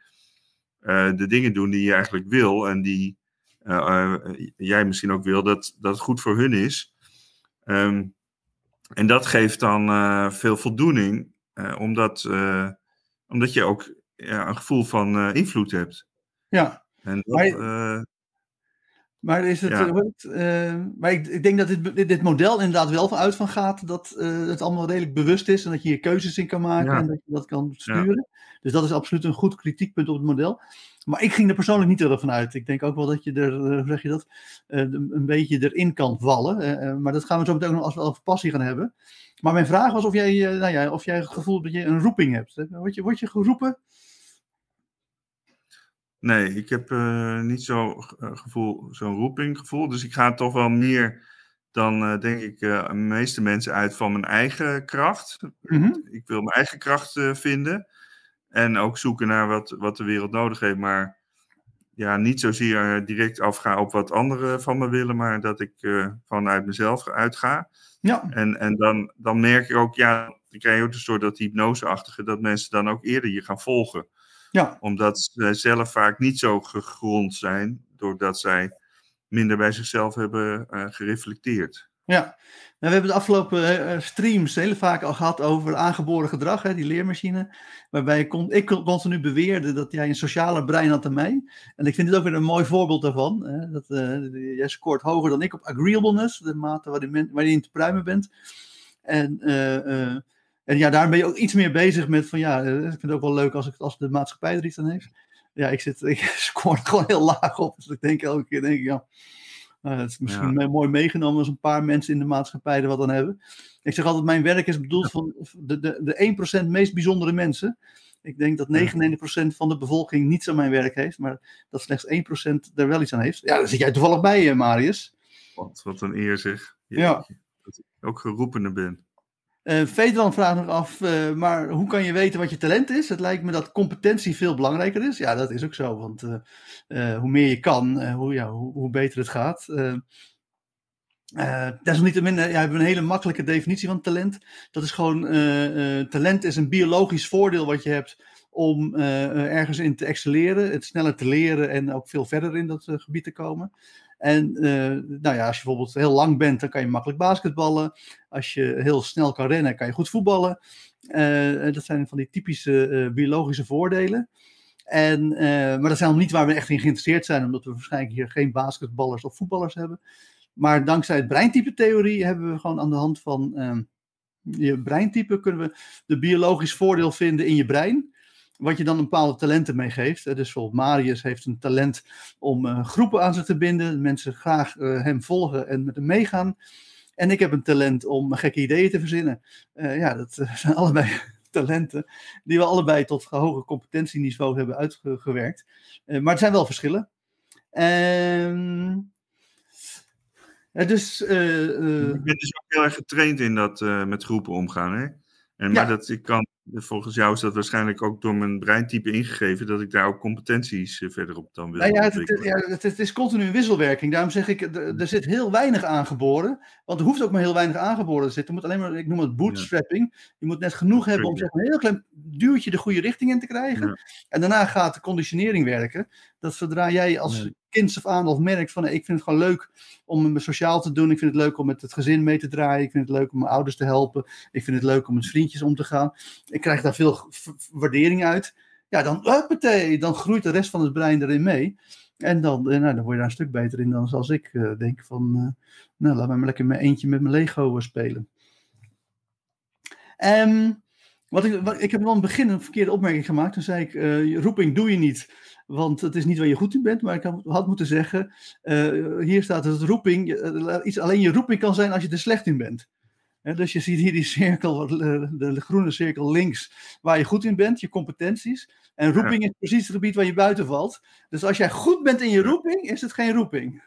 Speaker 3: de dingen doen die je eigenlijk wil en die jij misschien ook wil, dat, dat het goed voor hun is. Ehm, en dat geeft dan veel voldoening, omdat, omdat je ook ja, een gevoel van eh, invloed hebt.
Speaker 2: Ja,
Speaker 3: En dat,
Speaker 2: Maar-
Speaker 3: eh,
Speaker 2: maar, is het,
Speaker 3: Ja.
Speaker 2: eh, maar ik, ik denk dat dit, dit, model inderdaad wel van uit van gaat dat het allemaal redelijk bewust is en dat je hier keuzes in kan maken
Speaker 3: Ja.
Speaker 2: en dat je dat kan sturen. Dus dat is absoluut een goed kritiekpunt op het model. Maar ik ging er persoonlijk niet ervan uit. Ik denk ook wel dat je er, hoe zeg je dat, een beetje erin kan vallen. Maar dat gaan we zo meteen ook nog als we over passie gaan hebben. Maar mijn vraag was of jij, nou ja, of jij het gevoel dat je een roeping hebt. Word je, word je geroepen?
Speaker 3: Nee, ik heb eh, niet zo'n gevoel, zo'n roepinggevoel. Dus ik ga toch wel meer dan, eh, denk ik, eh, de meeste mensen uit van mijn eigen kracht.
Speaker 2: Mhm.
Speaker 3: Ik wil mijn eigen kracht eh, vinden. En ook zoeken naar wat, wat de wereld nodig heeft. Maar ja, niet zozeer eh, direct afga op wat anderen van me willen. Maar dat ik eh, vanuit mezelf uitga.
Speaker 2: Ja,
Speaker 3: En, en dan, dan merk ik ook, ja, dan krijg je ook een soort dat hypnoseachtige. Dat mensen dan ook eerder je gaan volgen
Speaker 2: ja,
Speaker 3: omdat ze zelf vaak niet zo gegrond zijn, doordat zij minder bij zichzelf hebben eh, gereflecteerd.
Speaker 2: Ja, nou, we hebben de afgelopen eh, streams heel vaak al gehad over aangeboren gedrag, hè, die leermachine. Waarbij ik, kon, ik continu beweerde dat jij een socialer brein had dan mij. En ik vind dit ook weer een mooi voorbeeld daarvan. Hè, dat, eh, jij scoort hoger dan ik op agreeableness, de mate waarin, men, waarin je te pruimen bent. En, eh, eh, en ja, daar ben je ook iets meer bezig met van ja, eh, ik vind het ook wel leuk als, ik, als de maatschappij er iets aan heeft. Ja, ik, zit, ik scoor gewoon heel laag op. Dus ik denk elke keer, denk ik, ja, nou, het is misschien
Speaker 3: Ja.
Speaker 2: mooi meegenomen als een paar mensen in de maatschappij er wat aan hebben. Ik zeg altijd, mijn werk is bedoeld voor de, de, de 1% meest bijzondere mensen. Ik denk dat 99% van de bevolking niets aan mijn werk heeft, maar dat slechts 1% er wel iets aan heeft. Ja, daar zit jij toevallig bij, eh, Marius.
Speaker 3: Wat, wat een eer zeg.
Speaker 2: Ja.
Speaker 3: Dat ik ook geroepene ben.
Speaker 2: Eh Vedran vraagt nog af, eh, maar hoe kan je weten wat je talent is? Het lijkt me dat competentie veel belangrijker is. Ja, dat is ook zo, want eh, eh, hoe meer je kan, eh, hoe, ja, hoe, hoe beter het gaat. Eh eh, desalniettemin eh, ja, hebben we een hele makkelijke definitie van talent. Dat is gewoon, eh, eh, talent is een biologisch voordeel wat je hebt om eh, eh, ergens in te excelleren, het sneller te leren en ook veel verder in dat eh, gebied te komen. En eh, nou ja, als je bijvoorbeeld heel lang bent, dan kan je makkelijk basketballen. Als je heel snel kan rennen, kan je goed voetballen. Eh, dat zijn van die typische eh, biologische voordelen. En, maar dat zijn nog niet waar we echt in geïnteresseerd zijn, omdat we waarschijnlijk hier geen basketballers of voetballers hebben. Maar dankzij het breintype-theorie hebben we gewoon aan de hand van ehm, je breintype kunnen we de biologisch voordeel vinden in je brein. Wat je dan een bepaalde talenten meegeeft. Dus bijvoorbeeld Marius heeft een talent om eh, groepen aan zich te binden. Mensen graag eh, hem volgen en met hem meegaan. En ik heb een talent om gekke ideeën te verzinnen. Eh, ja, dat zijn allebei talenten die we allebei tot hoger competentieniveau hebben uitgewerkt. Maar het zijn wel verschillen. Ehm, ja, dus,
Speaker 3: Ik ben dus ook heel erg getraind in dat met groepen omgaan. Hè? En, maar
Speaker 2: Ja.
Speaker 3: dat ik kan, volgens jou is dat waarschijnlijk ook door mijn breintype ingegeven, dat ik daar ook competenties eh, verder op dan wil
Speaker 2: Nou ja, het, het,
Speaker 3: ontwikkelen.
Speaker 2: ja, het, het is continu een wisselwerking. Daarom zeg ik, er, er zit heel weinig aangeboren. Want er hoeft ook maar heel weinig aangeboren te zitten. Er moet alleen maar, ik noem het bootstrapping. Je moet net genoeg hebben om zeg een heel klein duwtje de goede richting in te krijgen.
Speaker 3: Ja.
Speaker 2: En daarna gaat de conditionering werken. Dat zodra jij als kind of aan of merkt van ik vind het gewoon leuk om me sociaal te doen. Ik vind het leuk om met het gezin mee te draaien. Ik vind het leuk om mijn ouders te helpen. Ik vind het leuk om met vriendjes om te gaan. Ik krijg daar veel waardering uit. Ja, dan, huppatee, dan groeit de rest van het brein erin mee. En dan, eh, nou, dan word je daar een stuk beter in dan zoals ik eh, denk van, eh, nou, laat mij maar lekker mijn eentje met mijn Lego spelen. Ehm, Wat ik, wat, ik heb wel in het begin een verkeerde opmerking gemaakt. Toen zei ik, uh, roeping doe je niet, want het is niet waar je goed in bent. Maar ik had, moeten zeggen, hier staat het roeping, iets, alleen je roeping kan zijn als je er slecht in bent. Dus je ziet hier die cirkel, de, de, groene cirkel links, waar je goed in bent, je competenties. En roeping is precies het gebied waar je buiten valt. Dus als jij goed bent in je roeping, is het geen roeping.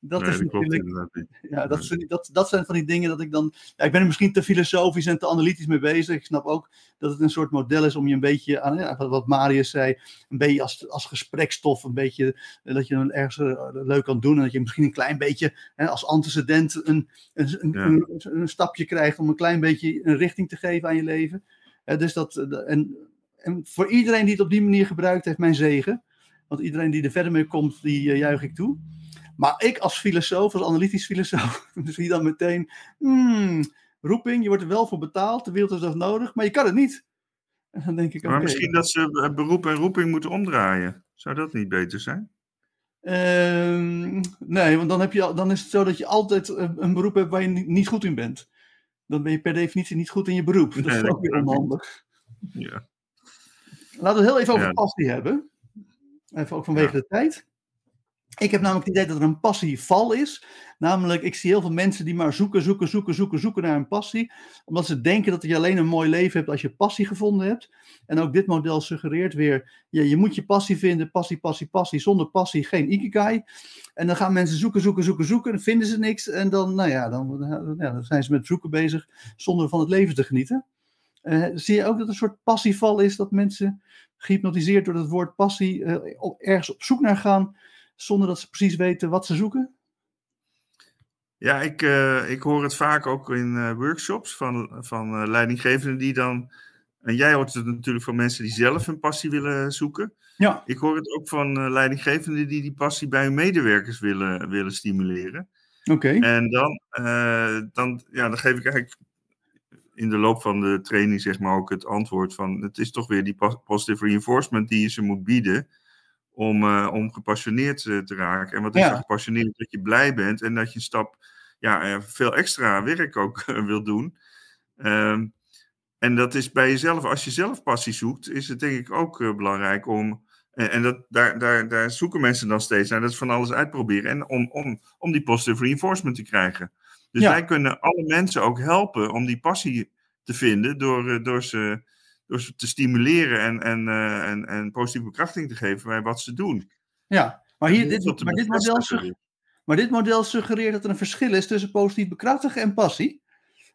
Speaker 2: Dat,
Speaker 3: nee,
Speaker 2: is
Speaker 3: dat
Speaker 2: natuurlijk.
Speaker 3: klopt
Speaker 2: Ja, dat, is, dat, dat zijn van die dingen dat ik dan. Ja, ik ben er misschien te filosofisch en te analytisch mee bezig. Ik snap ook dat het een soort model is om je een beetje aan, ja, wat Marius zei, een beetje als, als gesprekstof, een beetje eh, dat je dan ergens uh, leuk kan doen. En dat je misschien een klein beetje hè, als antecedent een, een, een,
Speaker 3: Ja.
Speaker 2: een, een stapje krijgt om een klein beetje een richting te geven aan je leven. Eh, dus dat, eh, en, en voor iedereen die het op die manier gebruikt, heeft mijn zegen. Want iedereen die er verder mee komt, die eh, juich ik toe. Maar ik als filosoof, als analytisch filosoof, zie dan meteen, hmm, roeping, je wordt er wel voor betaald, de wereld is dat nodig, maar je kan het niet. En dan denk ik.
Speaker 3: Maar misschien dat ze eh, beroep en roeping moeten omdraaien. Zou dat niet beter zijn?
Speaker 2: Ehm, nee, want dan, heb je, dan is het zo dat je altijd een, een beroep hebt waar je niet, goed in bent. Dan ben je per definitie niet goed in je beroep. Dat
Speaker 3: Nee,
Speaker 2: is ook weer onhandig.
Speaker 3: Ja.
Speaker 2: Laten we het heel even over
Speaker 3: Ja.
Speaker 2: passie hebben. Even ook vanwege
Speaker 3: Ja.
Speaker 2: de tijd. Ik heb namelijk het idee dat er een passieval is. Namelijk, ik zie heel veel mensen die maar zoeken, zoeken, zoeken, zoeken, zoeken naar een passie. Omdat ze denken dat je alleen een mooi leven hebt als je passie gevonden hebt. En ook dit model suggereert weer, ja, je moet je passie vinden, passie, passie, passie. Zonder passie geen ikigai. En dan gaan mensen zoeken, zoeken, zoeken, zoeken. En vinden ze niks. En dan, nou ja, dan, ja, dan zijn ze met zoeken bezig zonder van het leven te genieten. Eh, zie je ook dat er een soort passieval is, dat mensen gehypnotiseerd door het woord passie eh, ergens op zoek naar gaan, zonder dat ze precies weten wat ze zoeken?
Speaker 3: Ja, ik, eh, ik hoor het vaak ook in eh, workshops van, van eh, leidinggevenden die dan. En jij hoort het natuurlijk van mensen die zelf hun passie willen zoeken.
Speaker 2: Ja.
Speaker 3: Ik hoor het ook van leidinggevenden die die passie bij hun medewerkers willen, willen stimuleren.
Speaker 2: Oké.
Speaker 3: En dan, dan, ja, dan geef ik eigenlijk in de loop van de training zeg maar ook het antwoord van het is toch weer die positive reinforcement die je ze moet bieden om, eh, om gepassioneerd eh, te raken. En wat is
Speaker 2: Ja.
Speaker 3: er gepassioneerd? Dat je blij bent en dat je een stap, ja, eh, veel extra werk ook wil doen. Ehm, en dat is bij jezelf, als je zelf passie zoekt, is het denk ik ook belangrijk om. En, en dat, daar, daar, daar zoeken mensen dan steeds naar. Dat is van alles uitproberen. En om, om, om die positive reinforcement te krijgen. Dus
Speaker 2: Ja.
Speaker 3: wij kunnen alle mensen ook helpen om die passie te vinden. Door, door, ze, door ze te stimuleren en, en, eh, en, en positieve bekrachting te geven bij wat ze doen.
Speaker 2: Ja, maar, hier, dit, maar, dit model,
Speaker 3: bevestigen.
Speaker 2: sug- maar dit model suggereert dat er een verschil is tussen positief bekrachtigen en passie.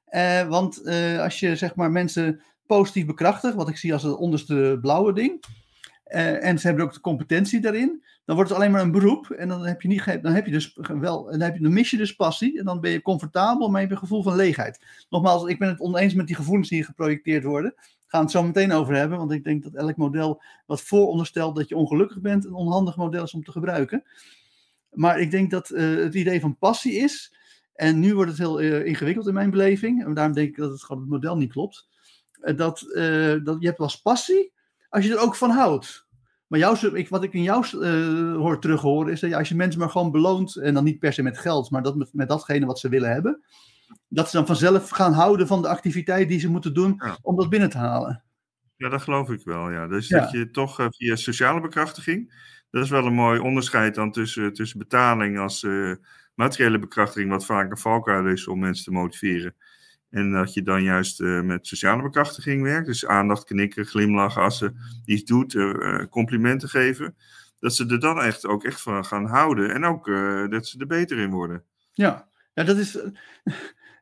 Speaker 2: Eh, want eh, als je zeg maar mensen positief bekrachtigt, wat ik zie als het onderste blauwe ding, en ze hebben ook de competentie daarin, dan wordt het alleen maar een beroep. En dan heb je, niet, dan heb je dus wel, dan, heb je, dan mis je dus passie. En dan ben je comfortabel, maar je hebt een gevoel van leegheid. Nogmaals, ik ben het oneens met die gevoelens die hier geprojecteerd worden. Gaan het zo meteen over hebben, want ik denk dat elk model wat vooronderstelt dat je ongelukkig bent, een onhandig model is om te gebruiken. Maar ik denk dat eh, het idee van passie is, en nu wordt het heel eh, ingewikkeld in mijn beleving, en daarom denk ik dat het gewoon het model niet klopt, eh, dat, dat je hebt eens passie als je er ook van houdt. Maar jouw, ik, wat ik in jou hoor terug horen is dat ja, als je mensen maar gewoon beloont, en dan niet per se met geld, maar dat met, met datgene wat ze willen hebben, dat ze dan vanzelf gaan houden van de activiteit die ze moeten doen
Speaker 3: Ja.
Speaker 2: om dat binnen te halen.
Speaker 3: Ja, dat geloof ik wel. Ja. Dus
Speaker 2: Ja.
Speaker 3: dat je toch eh, via sociale bekrachtiging. Dat is wel een mooi onderscheid dan tussen, tussen betaling als eh, materiële bekrachtiging, wat vaak een valkuil is om mensen te motiveren. En dat je dan juist eh, met sociale bekrachtiging werkt. Dus aandacht, knikken, glimlachen als ze iets doet, complimenten geven. Dat ze er dan echt ook echt van gaan houden. En ook dat ze er beter in worden.
Speaker 2: Ja, ja dat is.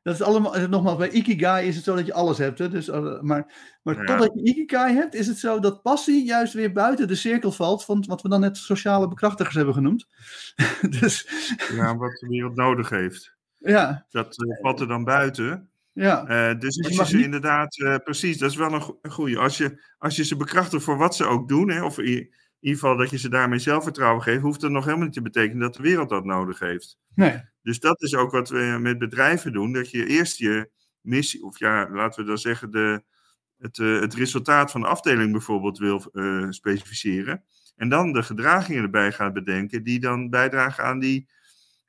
Speaker 2: Dat is allemaal, eh, nogmaals, bij Ikigai is het zo dat je alles hebt. Hè? Dus, eh, maar maar
Speaker 3: Ja.
Speaker 2: totdat je Ikigai hebt, is het zo dat passie juist weer buiten de cirkel valt van wat we dan net sociale bekrachtigers hebben genoemd. dus
Speaker 3: Ja, wat de wereld nodig heeft.
Speaker 2: ja,
Speaker 3: Dat eh, valt er dan buiten.
Speaker 2: ja,
Speaker 3: dus als je ze
Speaker 2: niet-
Speaker 3: inderdaad, precies, dat is wel een, go- een goede. Als je, als je ze bekrachtigt voor wat ze ook doen, hè, of in, ieder geval dat je ze daarmee zelfvertrouwen geeft, hoeft dat nog helemaal niet te betekenen dat de wereld dat nodig heeft.
Speaker 2: nee,
Speaker 3: Dus dat is ook wat we met bedrijven doen, dat je eerst je missie, of ja, laten we dan zeggen, de, het, eh, het resultaat van de afdeling bijvoorbeeld wil eh, specificeren. En dan de gedragingen erbij gaat bedenken, die dan bijdragen aan die,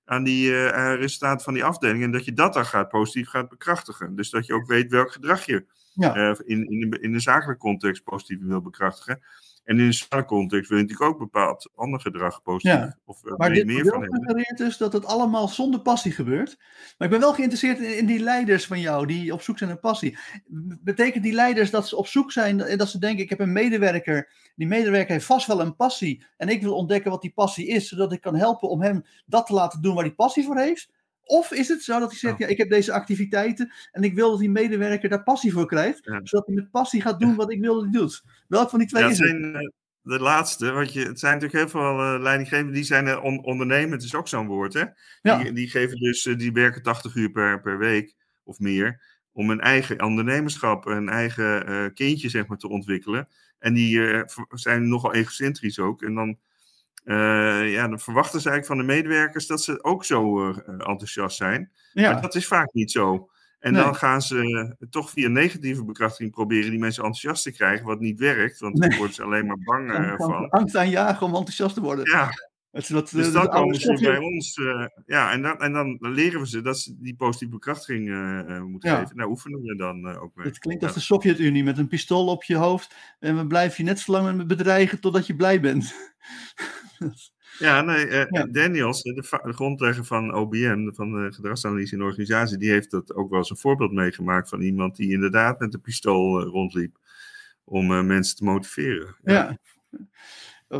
Speaker 3: aan die uh, resultaten van die afdeling. En dat je dat dan gaat, positief gaat bekrachtigen. Dus dat je ook weet welk gedrag je ja. in, in, de, in de zakelijke context positief wil bekrachtigen. En in een sociale context wil je natuurlijk ook bepaald ander gedrag positief. Ja. Of,
Speaker 2: uh, maar dit meer van suggereert dus dat het allemaal zonder passie gebeurt. Maar ik ben wel geïnteresseerd in, in, die leiders van jou die op zoek zijn naar passie. Betekent die leiders dat ze op zoek zijn en dat ze denken: ik heb een medewerker. Die medewerker heeft vast wel een passie. En ik wil ontdekken wat die passie is, zodat ik kan helpen om hem dat te laten doen waar hij passie voor heeft. Of is het zo dat hij zegt, ja, ik heb deze activiteiten en ik wil dat die medewerker daar passie voor krijgt, zodat hij met passie gaat doen wat ik wil dat hij doet. Welk van die twee is het? Zijn,
Speaker 3: eh, de laatste, want je, het zijn natuurlijk heel veel uh, leidinggevenden die zijn uh, on, ondernemend, is ook zo'n woord, hè? Die, die geven dus, die werken 80 uur per, per week of meer, om een eigen ondernemerschap, een eigen kindje, zeg maar, te ontwikkelen. En die zijn nogal egocentrisch ook. En dan uh, ja, dan verwachten ze eigenlijk van de medewerkers dat ze ook zo uh, enthousiast zijn. Ja. Maar dat is vaak niet zo. En dan gaan ze toch via negatieve bekrachtiging proberen die mensen enthousiast te krijgen, wat niet werkt, want dan worden ze alleen maar bang van.
Speaker 2: Angst aanjagen om enthousiast te worden.
Speaker 3: Ja, wat, dus dan komen ze bij ons. Uh, ja, en dan, en dan leren we ze dat ze die positieve bekrachtiging uh, moeten ja. geven. Nou, oefenen we dan uh, ook mee.
Speaker 2: Het klinkt als de Sovjet-Unie met een pistool op je hoofd. En we blijven je net zo lang bedreigen totdat je blij bent.
Speaker 3: ja, nee, ja. Daniels, de, de, grondlegger van OBM, van de gedragsanalyse in organisatie, die heeft dat ook wel eens een voorbeeld meegemaakt van iemand die inderdaad met een pistool rondliep. Om mensen te motiveren.
Speaker 2: ja.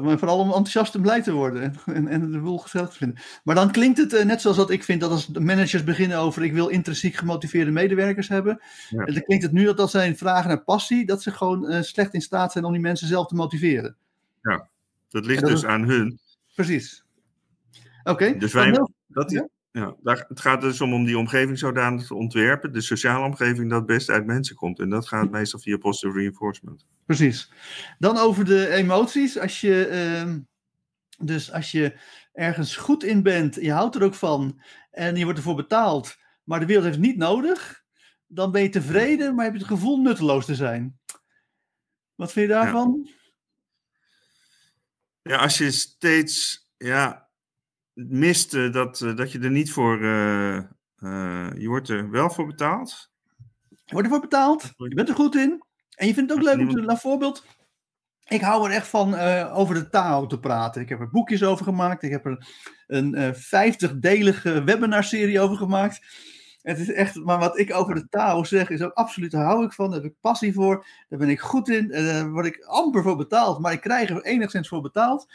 Speaker 2: Maar vooral om enthousiast en blij te worden en, en de boel gezellig te vinden. Maar dan klinkt het uh, net zoals dat ik vind dat als managers beginnen over ik wil intrinsiek gemotiveerde medewerkers hebben. Ja. Dan klinkt het nu dat als zij vragen naar passie, dat ze gewoon uh, slecht in staat zijn om die mensen zelf te motiveren.
Speaker 3: Ja, dat ligt dat dus is... aan hun.
Speaker 2: Precies. Oké. Okay.
Speaker 3: Dus wij, dat, ja? Ja, daar, het gaat dus om, om die omgeving zodanig te ontwerpen, de sociale omgeving dat best uit mensen komt. En dat gaat meestal via positive reinforcement.
Speaker 2: Precies. Dan over de emoties. Als je, uh, dus als je ergens goed in bent, je houdt er ook van en je wordt ervoor betaald, maar de wereld heeft het niet nodig, dan ben je tevreden, maar heb je het gevoel nutteloos te zijn. Wat vind je daarvan?
Speaker 3: Ja, ja als je steeds ja, mist uh, dat, uh, dat je er niet voor. Uh, je wordt er wel voor betaald.
Speaker 2: Je wordt ervoor betaald. Je bent er goed in. En je vindt het ook leuk om te. Nou, voorbeeld. Ik hou er echt van over de taal te praten. Ik heb er boekjes over gemaakt. Ik heb er een vijftigdelige webinarserie over gemaakt. Het is echt, maar wat ik over de taal zeg, is ook absoluut, daar hou ik van, daar heb ik passie voor, daar ben ik goed in, daar word ik amper voor betaald, maar ik krijg er enigszins voor betaald.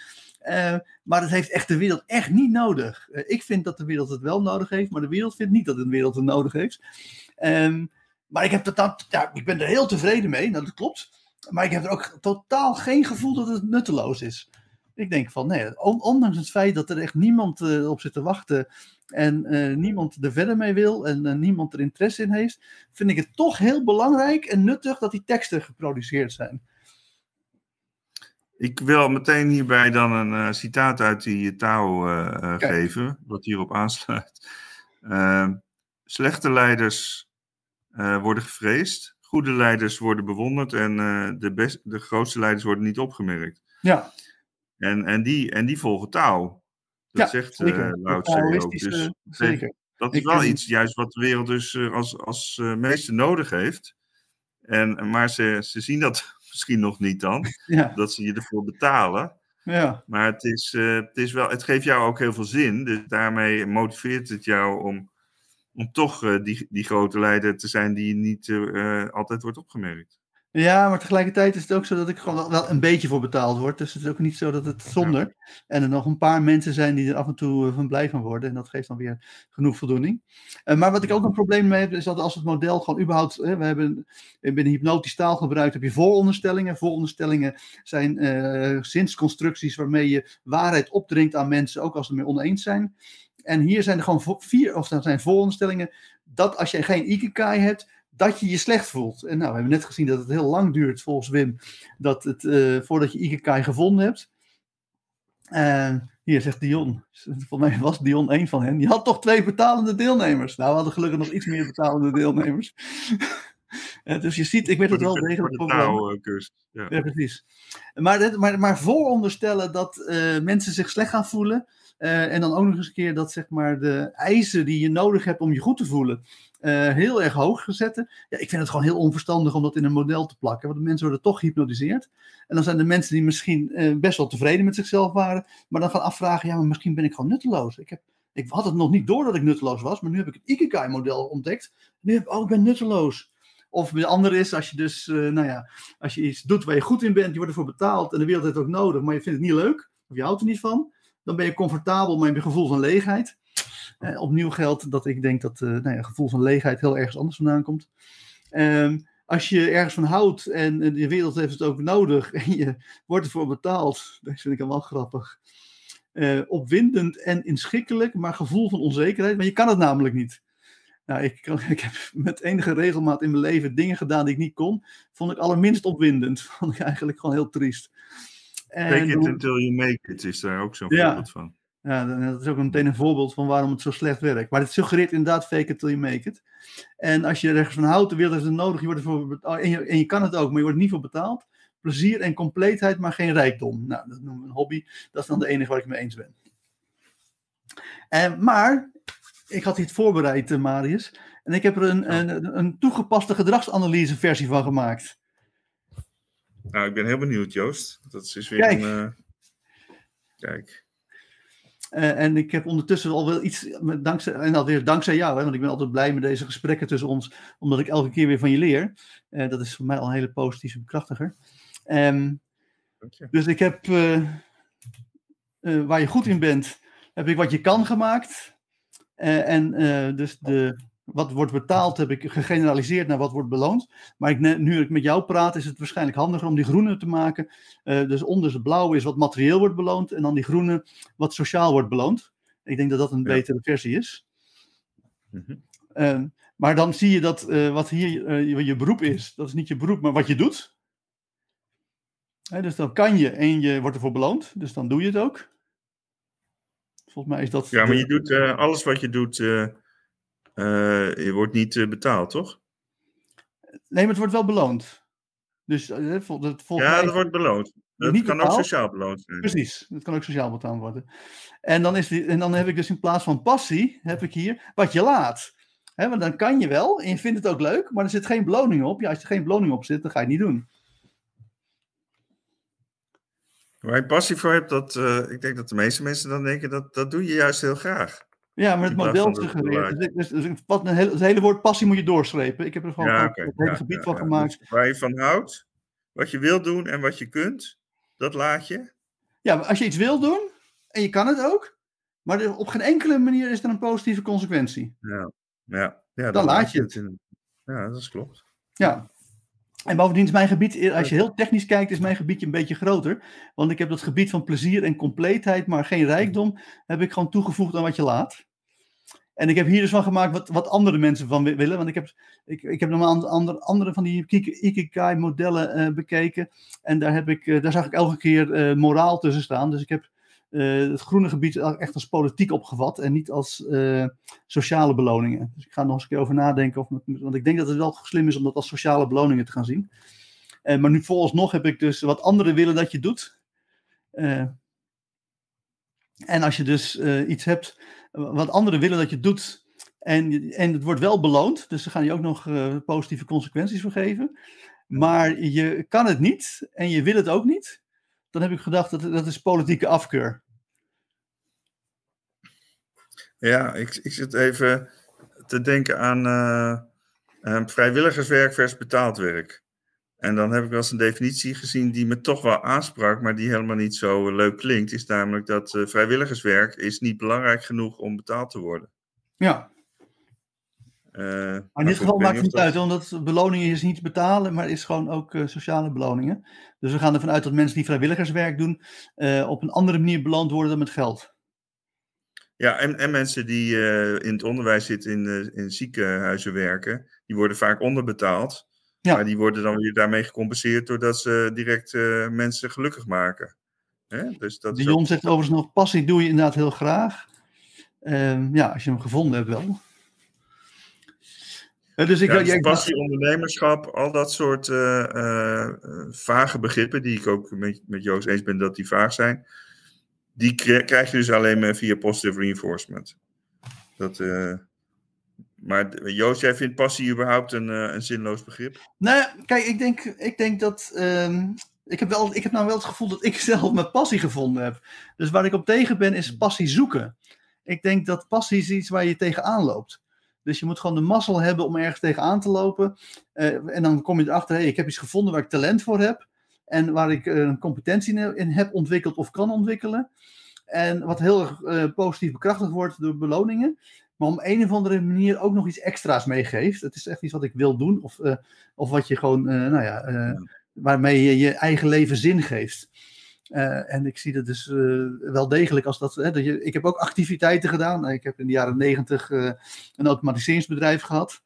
Speaker 2: Uh, maar dat heeft echt de wereld echt niet nodig. Uh, ik vind dat de wereld het wel nodig heeft, maar de wereld vindt niet dat de wereld het nodig heeft. Um, maar ik, heb dat, ja, ik ben er heel tevreden mee, nou, dat klopt. Maar ik heb er ook totaal geen gevoel dat het nutteloos is. Ik denk van nee, on, ondanks het feit dat er echt niemand uh, op zit te wachten en niemand er verder mee wil en niemand er interesse in heeft, vind ik het toch heel belangrijk en nuttig dat die teksten geproduceerd zijn.
Speaker 3: Ik wil meteen hierbij dan een citaat uit die Tao geven, wat hierop aansluit. Slechte leiders worden gevreesd, goede leiders worden bewonderd en de, best, de grootste leiders worden niet opgemerkt.
Speaker 2: Ja.
Speaker 3: En, en, die, en die volgen Tao. Dat ja, zegt uh, Lao Tse ook. Dus zeker. Dat is wel iets juist wat de wereld dus als, als meeste nodig heeft. En, maar ze, ze zien dat misschien nog niet dan. Ja. Dat ze je ervoor betalen.
Speaker 2: Ja.
Speaker 3: Maar het, is, uh, het, is wel, het geeft jou ook heel veel zin. Dus daarmee motiveert het jou om, om toch uh, die, die grote leider te zijn die niet uh, altijd wordt opgemerkt.
Speaker 2: Ja, maar tegelijkertijd is het ook zo dat ik gewoon wel een beetje voor betaald word. Dus het is ook niet zo dat het zonder. En er nog een paar mensen zijn die er af en toe van blij van worden. En dat geeft dan weer genoeg voldoening. Uh, maar wat ik ook een probleem mee heb, is dat als het model gewoon überhaupt. Hè, we hebben binnen hypnotisch taal gebruikt, heb je vooronderstellingen. Vooronderstellingen zijn uh, zinsconstructies waarmee je waarheid opdringt aan mensen, ook als ze het mee oneens zijn. En hier zijn er gewoon vier, of dat zijn vooronderstellingen, dat als je geen ikikai hebt, dat je je slecht voelt. En nou, we hebben net gezien dat het heel lang duurt, volgens Wim, dat het, uh, voordat je Ikikai gevonden hebt. En hier zegt Dion, volgens mij was Dion één van hen, die had toch twee betalende deelnemers. Nou, we hadden gelukkig nog iets meer betalende deelnemers. dus je ziet, ik weet het wel degelijk
Speaker 3: voor de
Speaker 2: ja. ja. precies. Maar, maar, maar vooronderstellen dat uh, mensen zich slecht gaan voelen, Eh, en dan ook nog eens een keer dat zeg maar, de eisen die je nodig hebt om je goed te voelen, eh, heel erg hoog zetten. Ja, ik vind het gewoon heel onverstandig om dat in een model te plakken, want de mensen worden toch gehypnotiseerd. En dan zijn er mensen die misschien eh, best wel tevreden met zichzelf waren, maar dan gaan afvragen, ja, maar misschien ben ik gewoon nutteloos. Ik, heb, ik had het nog niet door dat ik nutteloos was, maar nu heb ik het Ikigai-model ontdekt. Nu heb ik, oh, ik ben nutteloos. Of de andere is, als je dus, nou ja, als je iets doet waar je goed in bent, je wordt ervoor betaald en de wereld heeft het ook nodig, maar je vindt het niet leuk, of je houdt er niet van, dan ben je comfortabel, maar je gevoel van leegheid. Uh, opnieuw geldt dat ik denk dat uh, nou ja, gevoel van leegheid heel ergens anders vandaan komt. Um, als je ergens van houdt en, en de wereld heeft het ook nodig en je wordt ervoor betaald, dat vind ik wel grappig. Opwindend en inschikkelijk, maar gevoel van onzekerheid. Maar je kan het namelijk niet. Nou, ik, kan, ik heb met enige regelmaat in mijn leven dingen gedaan die ik niet kon. Vond ik allerminst opwindend. Vond ik eigenlijk gewoon heel triest.
Speaker 3: En, Take it until you make it is daar ook zo'n
Speaker 2: Ja.
Speaker 3: voorbeeld van.
Speaker 2: Ja, dat is ook meteen een voorbeeld van waarom het zo slecht werkt. Maar het suggereert inderdaad fake it till you make it. En als je ergens van houdt, de wereld is het nodig, je wordt ervoor betaald, en, je, en je kan het ook, maar je wordt niet voor betaald. Plezier en compleetheid, maar geen rijkdom. Nou, dat noemen we een hobby. Dat is dan de enige waar ik mee eens ben. En, maar, ik had dit voorbereid, eh, Marius. En ik heb er een, een, een toegepaste gedragsanalyse versie van gemaakt.
Speaker 3: Nou, ik ben heel benieuwd, Joost. Dat is weer
Speaker 2: Kijk.
Speaker 3: een... eh, Kijk.
Speaker 2: Uh, en ik heb ondertussen al wel iets, met dankzij, en alweer dankzij jou, hè, want ik ben altijd blij met deze gesprekken tussen ons, omdat ik elke keer weer van je leer. Uh, dat is voor mij al een hele positieve bekrachtiger. Um, dus ik heb, uh, waar je goed in bent, heb ik wat je kan gemaakt. en dus de, wat wordt betaald heb ik gegeneraliseerd naar wat wordt beloond. Maar ik, nu ik met jou praat, is het waarschijnlijk handiger om die groene te maken. Uh, dus onder de blauwe is wat materieel wordt beloond. En dan die groene wat sociaal wordt beloond. Ik denk dat dat een ja. betere versie is. Mm -hmm. uh, maar dan zie je dat uh, wat hier je, je beroep is, dat is niet je beroep, maar wat je doet. dus dan kan je en je wordt ervoor beloond. Dus dan doe je het ook. Volgens mij is dat.
Speaker 3: Ja, maar je doet eh, alles wat je doet. Uh, je wordt niet uh, betaald, toch?
Speaker 2: Nee, maar het wordt wel beloond. Dus het volgens
Speaker 3: ja,
Speaker 2: mij
Speaker 3: dat wordt beloond. Dat
Speaker 2: niet
Speaker 3: kan
Speaker 2: betaald.
Speaker 3: ook sociaal beloond zijn.
Speaker 2: Precies, dat kan ook sociaal betaald worden. En dan, is die, en dan heb ik dus in plaats van passie, heb ik hier wat je laat. He, want dan kan je wel en je vindt het ook leuk, maar er zit geen beloning op. Ja, als er geen beloning op zit, dan ga je het niet doen.
Speaker 3: Waar je passie voor hebt, dat, uh, ik denk dat de meeste mensen dan denken dat dat doe je juist heel graag.
Speaker 2: Ja, maar het model suggereert. Dus, dus, dus, wat een hele, het hele woord passie moet je doorstrepen. Ik heb er gewoon
Speaker 3: ja,
Speaker 2: het hele
Speaker 3: ja,
Speaker 2: gebied
Speaker 3: ja,
Speaker 2: van gemaakt.
Speaker 3: Dus waar je van houdt, wat je wil doen en wat je kunt, dat laat je.
Speaker 2: Ja, maar als je iets wil doen en je kan het ook, maar op geen enkele manier is er een positieve consequentie.
Speaker 3: Ja, ja, ja
Speaker 2: dan laat je
Speaker 3: het. In, ja, dat is klopt.
Speaker 2: Ja. En bovendien is mijn gebied, als je heel technisch kijkt, is mijn gebiedje een beetje groter. Want ik heb dat gebied van plezier en compleetheid, maar geen rijkdom, heb ik gewoon toegevoegd aan wat je laat. En ik heb hier dus van gemaakt wat, wat andere mensen van willen. Want ik heb, ik, ik heb nog een andere, andere van die Ikigai-modellen uh, bekeken. En daar, heb ik, uh, daar zag ik elke keer uh, moraal tussen staan. Dus ik heb uh, het groene gebied echt als politiek opgevat. En niet als sociale beloningen. Dus ik ga er nog eens een keer over nadenken. Of, want ik denk dat het wel slim is om dat als sociale beloningen te gaan zien. maar nu vooralsnog heb ik dus wat anderen willen dat je doet. en als je dus iets hebt wat anderen willen dat je doet. En, en het wordt wel beloond, dus ze gaan je ook nog positieve consequenties voor geven. Maar je kan het niet en je wil het ook niet. Dan heb ik gedacht dat dat is politieke afkeur.
Speaker 3: Ja, ik, ik zit even te denken aan uh, vrijwilligerswerk versus betaald werk. En dan heb ik wel eens een definitie gezien die me toch wel aansprak, maar die helemaal niet zo leuk klinkt. Is namelijk dat uh, vrijwilligerswerk is niet belangrijk genoeg om betaald te worden.
Speaker 2: Ja. Uh, maar in dit geval maakt het niet dat... uit, omdat beloningen is niet betalen, maar is gewoon ook uh, sociale beloningen. Dus we gaan ervan uit dat mensen die vrijwilligerswerk doen, op een andere manier beloond worden dan met geld.
Speaker 3: Ja, en, en mensen die in het onderwijs zitten, in, in ziekenhuizen werken, die worden vaak onderbetaald. Ja. Maar die worden dan weer daarmee gecompenseerd doordat ze direct mensen gelukkig maken. Hè? Dus dat
Speaker 2: Dion ook... zegt overigens nog, passie doe je inderdaad heel graag. Uh, ja, als je hem gevonden hebt wel.
Speaker 3: Dus ik, ja, dus passie, ondernemerschap, al dat soort vage begrippen, die ik ook met, met Joost eens ben dat die vaag zijn. die krijg je dus alleen maar via positive reinforcement. Dat, uh, maar Joost, jij vindt passie überhaupt een, uh, een zinloos begrip?
Speaker 2: Nou ja, kijk, ik denk, ik denk dat. Um, ik, heb wel, ik heb nou wel het gevoel dat ik zelf mijn passie gevonden heb. Dus waar ik op tegen ben, is passie zoeken. Ik denk dat passie is iets waar je tegenaan loopt. Dus je moet gewoon de mazzel hebben om ergens tegenaan te lopen. Uh, en dan kom je erachter, hey, ik heb iets gevonden waar ik talent voor heb. En waar ik een competentie in heb ontwikkeld of kan ontwikkelen. En wat heel erg uh, positief bekrachtigd wordt door beloningen. Maar om een of andere manier ook nog iets extra's meegeeft. Het is echt iets wat ik wil doen. Of, of wat je gewoon, nou ja, ja, waarmee je je eigen leven zin geeft. En ik zie dat dus wel degelijk als dat. Hè, dat je, ik heb ook activiteiten gedaan. Ik heb in de jaren negentig een automatiseringsbedrijf gehad.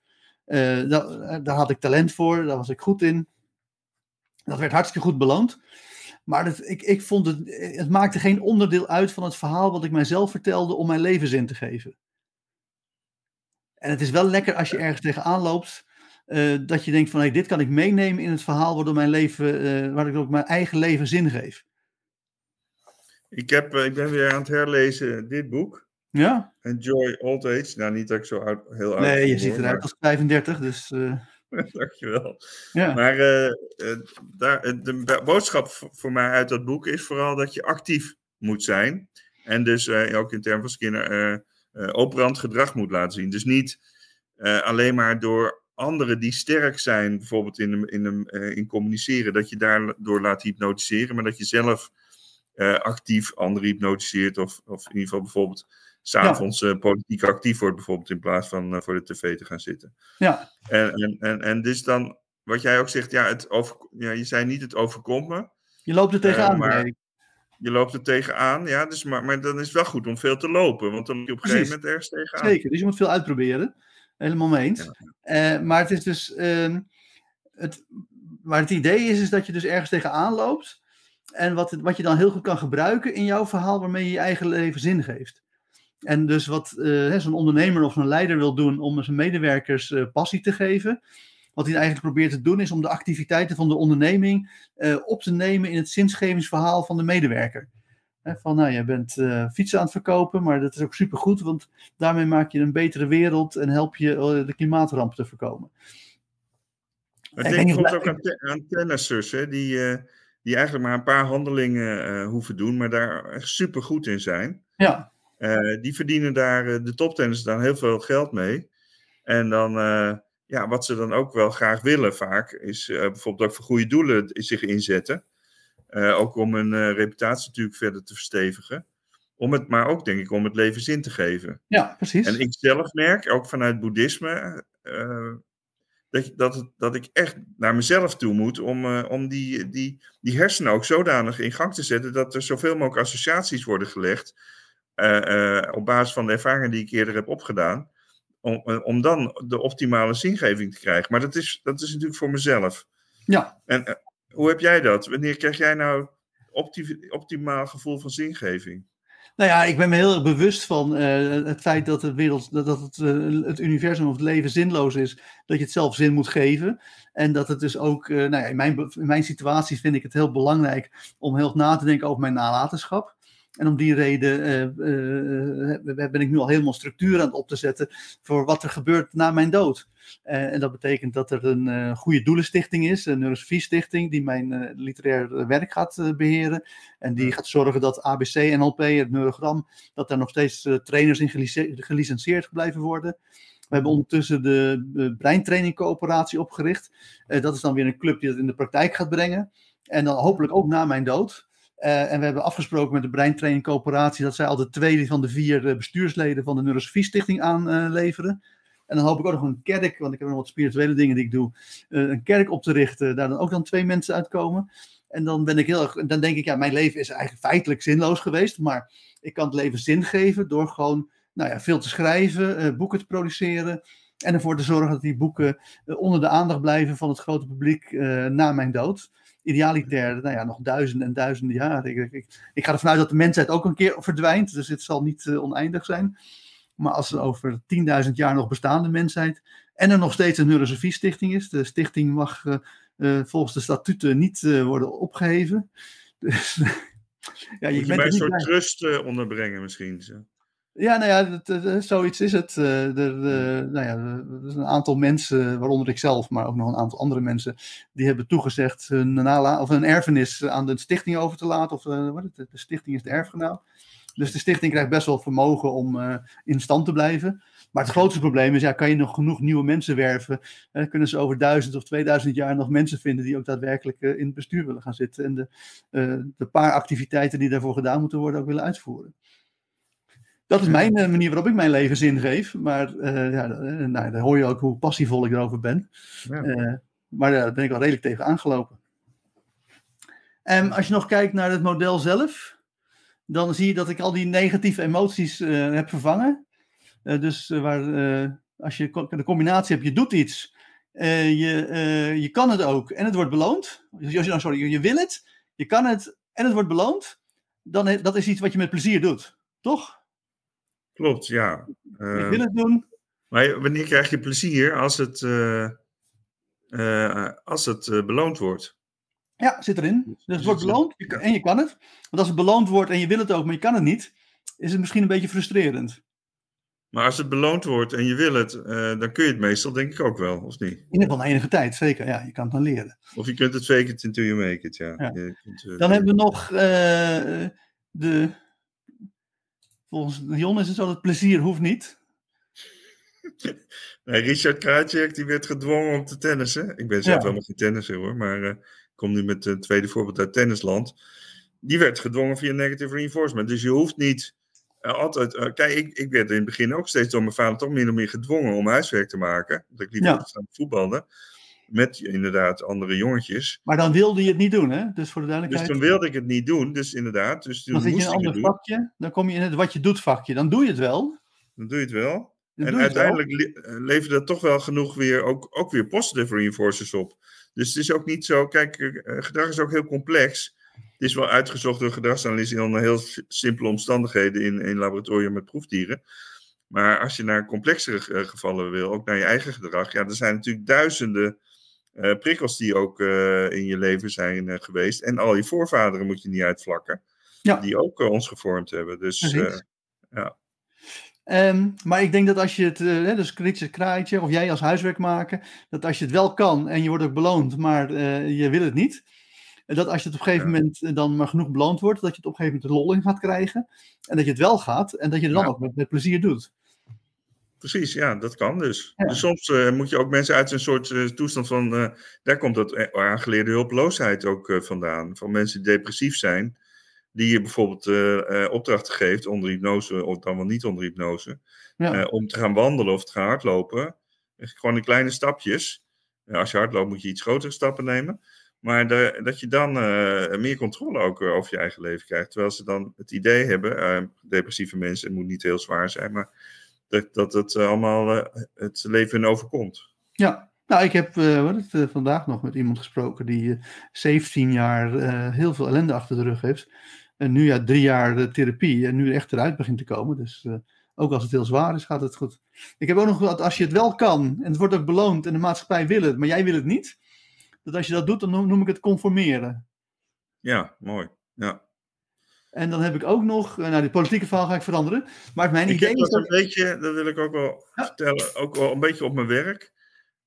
Speaker 2: Daar, daar had ik talent voor, daar was ik goed in. Dat werd hartstikke goed beloond. Maar ik, ik vond het, het maakte geen onderdeel uit van het verhaal wat ik mijzelf vertelde om mijn leven zin te geven. En het is wel lekker als je ergens tegenaan loopt, uh, dat je denkt van hey, dit kan ik meenemen in het verhaal waardoor mijn leven, uh, waar ik ook mijn eigen leven zin geef.
Speaker 3: Ik, heb, uh, ik ben weer aan het herlezen dit boek.
Speaker 2: Ja?
Speaker 3: Enjoy Old Age. Nou, niet dat ik zo oud, heel oud
Speaker 2: Nee, je ziet eruit maar... als 35, dus...
Speaker 3: Dankjewel. Ja. Maar uh, daar, de boodschap voor mij uit dat boek is vooral dat je actief moet zijn. En dus uh, ook in termen van Skinner operant gedrag moet laten zien. Dus niet alleen maar door anderen die sterk zijn, bijvoorbeeld in, in, in communiceren, dat je daardoor laat hypnotiseren, maar dat je zelf actief anderen hypnotiseert. Of, of in ieder geval bijvoorbeeld s'avonds ja. uh, politiek actief wordt, bijvoorbeeld, in plaats van uh, voor de tv te gaan zitten.
Speaker 2: Ja.
Speaker 3: En, en, en, en dus dan, wat jij ook zegt, ja, het over, ja je zei niet het overkomt me.
Speaker 2: Je loopt er tegenaan,
Speaker 3: maar Je loopt er tegenaan, ja, dus, maar, maar dan is het wel goed om veel te lopen, want dan loop je op een gegeven moment ergens tegenaan.
Speaker 2: Zeker, dus je moet veel uitproberen. Helemaal mee eens. Ja. maar het is dus, het, maar het idee is, is dat je dus ergens tegenaan loopt. En wat, wat je dan heel goed kan gebruiken in jouw verhaal, waarmee je je eigen leven zin geeft. En dus wat uh, zo'n ondernemer of zo'n leider wil doen om zijn medewerkers uh, passie te geven. Wat hij eigenlijk probeert te doen is om de activiteiten van de onderneming uh, op te nemen in het zinsgevingsverhaal van de medewerker. He, van nou, je bent fietsen aan het verkopen, maar dat is ook supergoed, want daarmee maak je een betere wereld en help je de klimaatramp te voorkomen.
Speaker 3: Ik denk bijvoorbeeld ook aan, te aan tennissers, hè, die, die eigenlijk maar een paar handelingen hoeven doen, maar daar echt supergoed in zijn.
Speaker 2: Ja.
Speaker 3: Uh, die verdienen daar, uh, de toptenners dan heel veel geld mee. En dan, ja, wat ze dan ook wel graag willen vaak, is bijvoorbeeld ook voor goede doelen zich inzetten. ook om hun reputatie natuurlijk verder te verstevigen. Om het, maar ook denk ik om het leven zin te geven.
Speaker 2: Ja, precies.
Speaker 3: En ik zelf merk, ook vanuit boeddhisme, dat, dat, dat ik echt naar mezelf toe moet om, om die, die, die hersenen ook zodanig in gang te zetten dat er zoveel mogelijk associaties worden gelegd uh, uh, op basis van de ervaringen die ik eerder heb opgedaan, om, om dan de optimale zingeving te krijgen. Maar dat is, dat is natuurlijk voor mezelf.
Speaker 2: Ja.
Speaker 3: En hoe heb jij dat? Wanneer krijg jij nou opti optimaal gevoel van zingeving?
Speaker 2: Nou ja, ik ben me heel erg bewust van het feit dat, de wereld, dat, het, het universum of het leven zinloos is, dat je het zelf zin moet geven. En dat het dus ook, nou ja, in mijn, in mijn situatie vind ik het heel belangrijk om heel na te denken over mijn nalatenschap. En om die reden uh, uh, ben ik nu al helemaal structuur aan het op te zetten voor wat er gebeurt na mijn dood. En dat betekent dat er een goede doelenstichting is, een neurosofie-stichting, die mijn literair werk gaat beheren. En die gaat zorgen dat ABC, NLP, het neurogram, dat daar nog steeds trainers in gelicenseerd blijven worden. We hebben ondertussen de Breintraining Coöperatie opgericht. dat is dan weer een club die dat in de praktijk gaat brengen. En dan hopelijk ook na mijn dood. Uh, en we hebben afgesproken met de Breintraining Coöperatie dat zij al de tweede van de vier uh, bestuursleden van de Neurosofie Stichting aanleveren. En dan hoop ik ook nog een kerk, want ik heb nog wat spirituele dingen die ik doe, een kerk op te richten, daar dan ook dan twee mensen uitkomen. En dan ben ik heel erg, dan denk ik, ja, mijn leven is eigenlijk feitelijk zinloos geweest, maar ik kan het leven zin geven door gewoon nou ja, veel te schrijven, boeken te produceren. En ervoor te zorgen dat die boeken onder de aandacht blijven van het grote publiek na mijn dood idealiter nou ja, nog duizenden en duizenden jaren. Ik, ik, ik, ga ervan uit dat de mensheid ook een keer verdwijnt, dus het zal niet uh, oneindig zijn. Maar als er over 10.000 jaar nog bestaande mensheid en er nog steeds een neurosofie-stichting is, de stichting mag uh, uh, volgens de statuten niet worden opgeheven. Dus Ja,
Speaker 3: je Moet je
Speaker 2: bent
Speaker 3: bij een soort
Speaker 2: bij.
Speaker 3: trust eh, onderbrengen misschien. zo.
Speaker 2: Ja, nou ja, dat, eh, zoiets is het. Eh, er, eh, nou ja, er is een aantal mensen, waaronder ik zelf, maar ook nog een aantal andere mensen, die hebben toegezegd hun, nala of hun erfenis aan de stichting over te laten. Of eh, wat is het? de stichting is de erfgenaam. Dus de stichting krijgt best wel vermogen om eh, in stand te blijven. Maar het grootste probleem is, ja, kan je nog genoeg nieuwe mensen werven? Eh, kunnen ze over duizend of 2000 jaar nog mensen vinden die ook daadwerkelijk eh, in het bestuur willen gaan zitten en de, eh, de paar activiteiten die daarvoor gedaan moeten worden ook willen uitvoeren? Dat is mijn eh, manier waarop ik mijn leven zin geef. Maar eh, ja, eh, nou, dan hoor je ook hoe passievol ik erover ben.
Speaker 3: Ja.
Speaker 2: Maar daar ben ik wel redelijk tegen aangelopen. En als je nog kijkt naar het model zelf, dan zie je dat ik al die negatieve emoties heb vervangen. Dus waar, als je de combinatie hebt, je doet iets, je, je kan het ook en het wordt beloond. Dus als je, nou, sorry, je wil het, je kan het en het wordt beloond. Dan dat is iets wat je met plezier doet, toch?
Speaker 3: Klopt, ja.
Speaker 2: ik
Speaker 3: Eh,
Speaker 2: wil het doen,
Speaker 3: maar wanneer krijg je plezier als het, eh, eh, als het eh, beloond wordt?
Speaker 2: Ja, zit erin. Dus het wordt beloond je en je kan het. Want als het beloond wordt en je wil het ook, maar je kan het niet, is het misschien een beetje frustrerend.
Speaker 3: Maar als het beloond wordt en je wil het, dan kun je het meestal denk ik ook wel, of niet?
Speaker 2: In ieder geval enige tijd, zeker. Ja, je kan het dan leren.
Speaker 3: Of je kunt het fake it until you make it, ja. Kunt,
Speaker 2: Dan hebben we nog de. Volgens Jon is het zo dat plezier hoeft niet.
Speaker 3: Nee, Richard Krajcek die werd gedwongen om te tennissen. Ik ben zelf
Speaker 2: Ja.
Speaker 3: helemaal geen tennisser hoor, maar eh, ik kom nu met het tweede voorbeeld uit tennisland. Die werd gedwongen via negative reinforcement. Dus je hoeft niet eh, altijd... eh, kijk, ik, ik werd in het begin ook steeds door mijn vader toch min of meer gedwongen om huiswerk te maken. Dat ik liever
Speaker 2: Ja.
Speaker 3: voetballen. Met inderdaad andere jongetjes.
Speaker 2: Maar dan wilde je het niet doen, hè? Dus voor de
Speaker 3: Dus
Speaker 2: duidelijkheid.
Speaker 3: toen wilde ik het niet doen, dus inderdaad. Dus
Speaker 2: dan zit je in een ander vakje. Dan kom je in het wat je doet vakje. Dan doe je het wel.
Speaker 3: Dan doe je het wel.
Speaker 2: Dan
Speaker 3: en uiteindelijk le- eh, levert dat toch wel genoeg weer, ook, ook weer positive reinforcers op. Dus het is ook niet zo, kijk, eh, gedrag is ook heel complex. Het is wel uitgezocht door gedragsanalisten onder heel simpele omstandigheden in een laboratorium met proefdieren. Maar als je naar complexere eh, gevallen wil, ook naar je eigen gedrag, ja, er zijn natuurlijk duizenden eh, prikkels die ook eh, in je leven zijn eh, geweest. En al je voorvaderen moet je niet uitvlakken,
Speaker 2: Ja.
Speaker 3: die ook ons gevormd hebben. Dus ja.
Speaker 2: Ehm, maar ik denk dat als je het, hè, dus kritische kraaitje, of jij als huiswerk maken, dat als je het wel kan en je wordt ook beloond, maar je wil het niet, dat als je het op een gegeven
Speaker 3: Ja.
Speaker 2: moment dan maar genoeg beloond wordt, dat je het op een gegeven moment de lol in gaat krijgen en dat je het wel gaat en dat je het dan
Speaker 3: Ja.
Speaker 2: ook met, met plezier doet.
Speaker 3: Precies, ja, dat kan dus.
Speaker 2: Ja.
Speaker 3: dus soms eh, moet je ook mensen uit een soort eh, toestand van, eh, daar komt dat aangeleerde hulpeloosheid ook vandaan. Van mensen die depressief zijn, die je bijvoorbeeld opdrachten geeft onder hypnose, of dan wel niet onder hypnose,
Speaker 2: Ja.
Speaker 3: om te gaan wandelen of te gaan hardlopen. Gewoon in kleine stapjes. Als je hardloopt moet je iets grotere stappen nemen. Maar de- dat je dan meer controle ook over je eigen leven krijgt. Terwijl ze dan het idee hebben, depressieve mensen, het moet niet heel zwaar zijn, maar dat, dat het eh, allemaal eh, het leven overkomt.
Speaker 2: Ja, nou, ik heb wat het, eh, vandaag nog met iemand gesproken die eh, 17 jaar heel veel ellende achter de rug heeft. En nu ja, drie jaar therapie en nu echt eruit begint te komen. Dus ook als het heel zwaar is, gaat het goed. Ik heb ook nog wat, als je het wel kan en het wordt ook beloond en de maatschappij wil het, maar jij wil het niet. Dat als je dat doet, dan noem, noem ik het conformeren.
Speaker 3: Ja, mooi. Ja.
Speaker 2: En dan heb ik ook nog, eh, nou, die politieke verhaal ga ik veranderen. Maar mijn
Speaker 3: Ik
Speaker 2: idee is
Speaker 3: dat een beetje, dat wil ik ook wel
Speaker 2: Ja.
Speaker 3: vertellen, ook wel een beetje op mijn werk.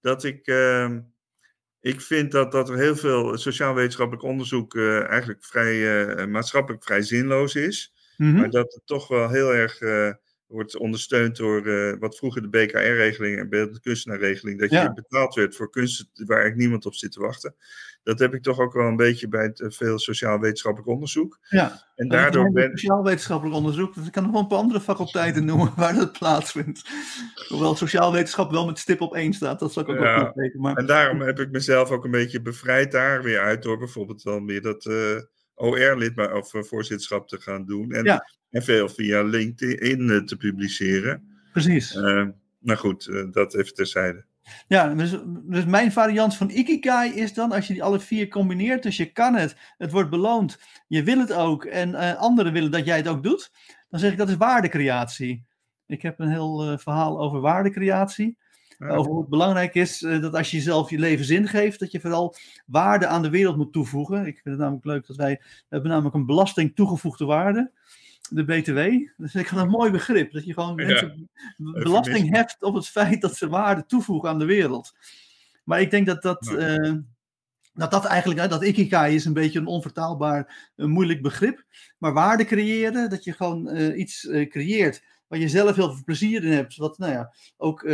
Speaker 3: Dat ik, ehm, ik vind dat, dat er heel veel sociaal-wetenschappelijk onderzoek eh, eigenlijk vrij, eh, maatschappelijk vrij zinloos is.
Speaker 2: Mhm.
Speaker 3: Maar dat het toch wel heel erg wordt ondersteund door eh, wat vroeger de BKR-regeling en beeldende kunstenaarregeling, dat je
Speaker 2: Ja.
Speaker 3: betaald werd voor kunst waar eigenlijk niemand op zit te wachten. Dat heb ik toch ook wel een beetje bij het, eh, veel sociaal-wetenschappelijk onderzoek.
Speaker 2: Ja.
Speaker 3: En daardoor ben
Speaker 2: Sociaal-wetenschappelijk onderzoek. Dus ik kan nog wel een paar andere faculteiten noemen waar dat plaatsvindt. Hoewel sociaal wetenschap wel met stip op één staat. Dat zal ik ook
Speaker 3: Ja.
Speaker 2: wel opweten. Maar
Speaker 3: En daarom heb ik mezelf ook een beetje bevrijd daar weer uit door bijvoorbeeld dan weer dat eh, OR-lid of eh, voorzitterschap te gaan doen. En,
Speaker 2: Ja.
Speaker 3: en veel via LinkedIn eh, te publiceren.
Speaker 2: precies.
Speaker 3: Eh, nou goed, dat even terzijde.
Speaker 2: Ja, dus, dus mijn variant van Ikigai is dan, als je die alle vier combineert, dus je kan het, het wordt beloond, je wil het ook en anderen willen dat jij het ook doet, dan zeg ik dat is waardecreatie. Ik heb een heel verhaal over waardecreatie. Over hoe het belangrijk is uh, dat als je jezelf je leven zin geeft, dat je vooral waarde aan de wereld moet toevoegen. Ik vind het namelijk leuk dat wij we hebben namelijk een belasting toegevoegde waarde de BTW. Dus ik had een mooi begrip. Dat je gewoon mensen belasting heft op het feit dat ze waarde toevoegen aan de wereld. Maar ik denk dat dat, uh, dat, dat eigenlijk, dat ikigai is een beetje een onvertaalbaar, een moeilijk begrip. Maar waarde creëren, dat je gewoon uh, iets uh, creëert waar je zelf heel veel plezier in hebt. Wat nou ja, ook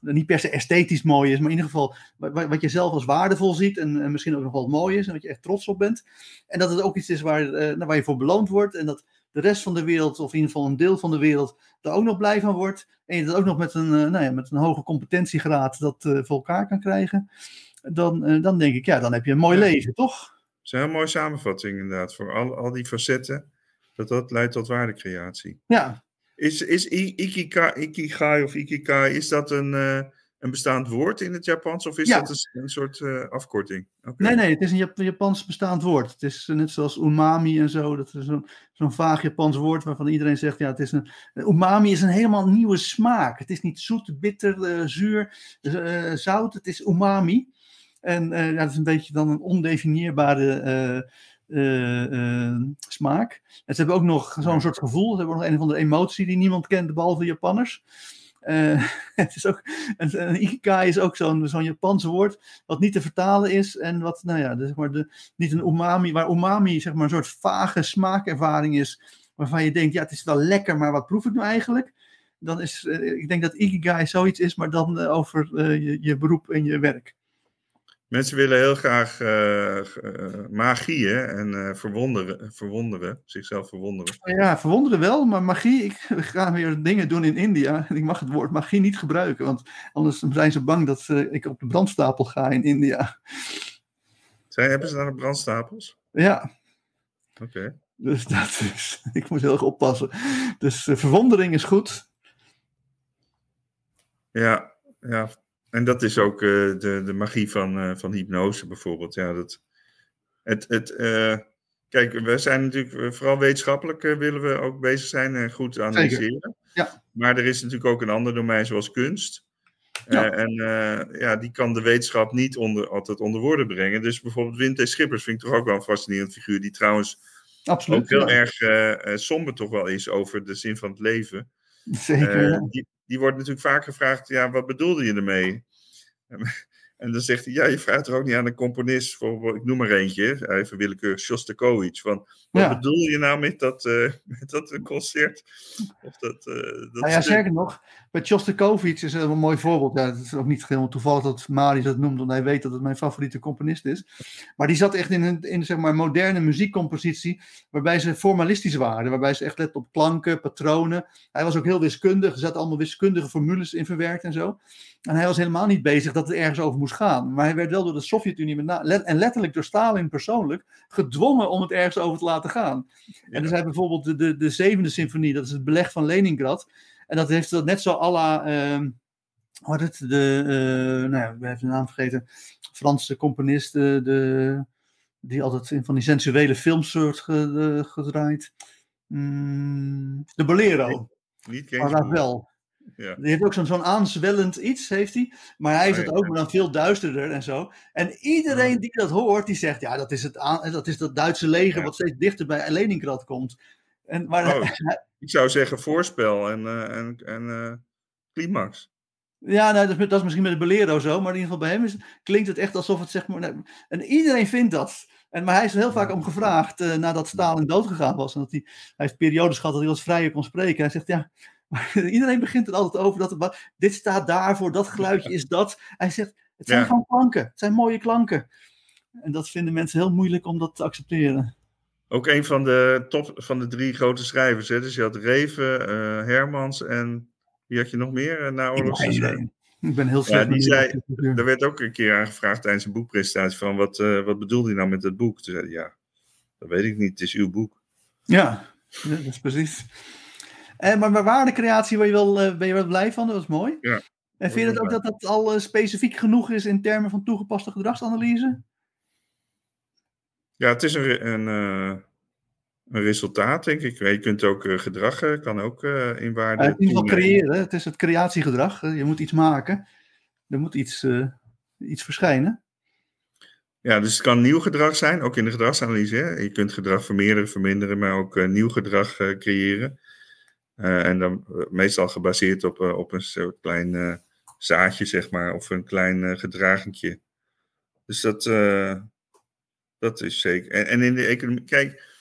Speaker 2: niet per se esthetisch mooi is, maar in ieder geval wat, wat je zelf als waardevol ziet en, en, misschien ook nog wel mooi is en dat je echt trots op bent. En dat het ook iets is waar, waar je voor beloond wordt en dat de rest van de wereld, of in ieder geval een deel van de wereld, er ook nog blij van wordt. En je dat ook nog met een, nou ja, met een hoge competentiegraad dat uh, voor elkaar kan krijgen. Dan, dan denk ik, ja, dan heb je een mooi ja. leven, toch?
Speaker 3: Dat is een heel mooie samenvatting inderdaad. Voor al, al die facetten, dat dat leidt tot waardecreatie.
Speaker 2: Ja.
Speaker 3: Is, is ikigai, ikigai of ikigai, is dat een, uh, een bestaand woord in het Japans of is
Speaker 2: Ja.
Speaker 3: dat een, een soort uh, afkorting?
Speaker 2: Nee, nee, het is een Jap- Japans bestaand woord. Het is net zoals umami en zo. Dat is zo'n vaag Japans woord waarvan iedereen zegt: ja, het is een. Umami is een helemaal nieuwe smaak. Het is niet zoet, bitter, eh, zuur, eh, zout. Het is umami. En eh, ja, dat is een beetje dan een ondefinieerbare eh, eh, eh, smaak. En ze hebben ook nog zo'n soort gevoel. Ze hebben ook nog een of andere emotie die niemand kent, behalve Japanners. Eh, het is ook, een, een ikigai is ook zo'n zo'n Japans woord wat niet te vertalen is en wat, nou ja, zeg maar de, niet een umami, waar umami zeg maar een soort vage smaakervaring is, waarvan je denkt, ja, het is wel lekker, maar wat proef ik nou eigenlijk? Dan is, eh, ik denk dat ikigai zoiets is, maar dan eh, over eh, je, je beroep en je werk.
Speaker 3: Mensen willen heel graag eh, magie hè, en eh, verwonderen, verwonderen, zichzelf verwonderen.
Speaker 2: Ja, verwonderen wel, maar magie, ik ga weer dingen doen in India en ik mag het woord magie niet gebruiken, want anders zijn ze bang dat ik op de brandstapel ga in India.
Speaker 3: Zijn, hebben ze daar nog brandstapels?
Speaker 2: Ja,
Speaker 3: Oké.
Speaker 2: Dus dat is, ik moet heel erg oppassen. Dus uh, verwondering is goed.
Speaker 3: Ja, ja. En dat is ook uh, de, de magie van, uh, van hypnose bijvoorbeeld. Ja, dat, het, het, uh, kijk, we zijn natuurlijk vooral wetenschappelijk willen we ook bezig zijn en goed analyseren.
Speaker 2: Ja.
Speaker 3: Maar er is natuurlijk ook een ander domein zoals kunst. Ja. en ja, die kan de wetenschap niet onder, altijd onder woorden brengen. Dus bijvoorbeeld Wim T. Schippers vind ik toch ook wel een fascinerend figuur. Die trouwens
Speaker 2: Absoluut,
Speaker 3: ook heel ja. erg somber toch wel is over de zin van het leven.
Speaker 2: Zeker.
Speaker 3: Uh, die, die, wordt natuurlijk vaak gevraagd, ja, wat bedoelde je ermee? En dan zegt hij, ja, je vraagt er ook niet aan een componist, voor, ik noem maar eentje, even willekeurig, Shostakovich. Van, wat ja. bedoel je nou met dat, uh, met dat concert? Of dat, dat
Speaker 2: nou ja, zeker nog, bij Shostakovich is een mooi voorbeeld. Ja, het is ook niet helemaal toevallig dat Marius dat noemt, want hij weet dat het mijn favoriete componist is. Maar die zat echt in een in, zeg maar, moderne muziekcompositie, waarbij ze formalistisch waren, waarbij ze echt letten op klanken, patronen. Hij was ook heel wiskundig, er zaten allemaal wiskundige formules in verwerkt en zo. En hij was helemaal niet bezig dat het ergens over moest gaan. Maar hij werd wel door de Sovjet-Unie en letterlijk door Stalin persoonlijk gedwongen om het ergens over te laten gaan. En dus hij bijvoorbeeld de, de, de zevende symfonie, dat is het beleg van Leningrad. En dat heeft dat net zo à la, uh, wat het, de, uh, nou ja, we hebben de naam vergeten, Franse componist, de, de, die altijd in van die sensuele films wordt gedraaid. Mm, de Bolero.
Speaker 3: Niet
Speaker 2: maar wel. Ja. Die heeft ook zo'n zo'n aanzwellend iets, heeft hij. Maar hij is het ook, maar dan veel duisterder en zo. En iedereen die dat hoort, die zegt, ja, dat is het, aan, dat, is dat Duitse leger wat steeds dichter bij Leningrad komt. En, maar,
Speaker 3: oh, ik zou zeggen voorspel en, uh, en, en uh, climax.
Speaker 2: Ja, nou, dat, is, dat is misschien met de Bolero zo, maar in ieder geval bij hem is, klinkt het echt alsof het zeg maar. Nou, en iedereen vindt dat. En, maar hij is er heel vaak om gevraagd uh, nadat Stalin doodgegaan was. En dat hij, hij heeft periodes gehad dat hij wat vrijer kon spreken. Hij zegt, ja, iedereen begint het altijd over dat het, dit staat daarvoor, dat geluidje is dat. Hij zegt, het zijn ja. gewoon klanken, het zijn mooie klanken. En dat vinden mensen heel moeilijk om dat te accepteren.
Speaker 3: Ook een van de top van de drie grote schrijvers. Hè? Dus je had Reven, uh, Hermans en wie had je nog meer uh, na oorlogse
Speaker 2: Ik ben heel slecht.
Speaker 3: Ja, die zei, er werd ook een keer aangevraagd tijdens een boekpresentatie van wat, uh, wat bedoelde hij nou met het boek? Toen zei hij, ja, dat weet ik niet, het is uw boek.
Speaker 2: Ja, ja dat is precies. Eh, maar bij waardecreatie ben je, wel, uh, ben je wel blij van, dat was mooi.
Speaker 3: Ja,
Speaker 2: en vind je het ook dat dat al uh, specifiek genoeg is in termen van toegepaste gedragsanalyse?
Speaker 3: Ja, het is een, een, een resultaat, denk ik. Je kunt ook gedrag, kan ook in waarde.
Speaker 2: in ieder geval creëren, het is het creatiegedrag. Je moet iets maken. er moet iets, iets verschijnen.
Speaker 3: Ja, dus het kan nieuw gedrag zijn, ook in de gedragsanalyse. Hè? Je kunt gedrag vermeerderen, verminderen, maar ook uh, nieuw gedrag uh, creëren. En dan meestal gebaseerd op, op een soort klein zaadje, zeg maar, of een klein gedragentje. Dus dat, dat is zeker. En, en in de economie, kijk,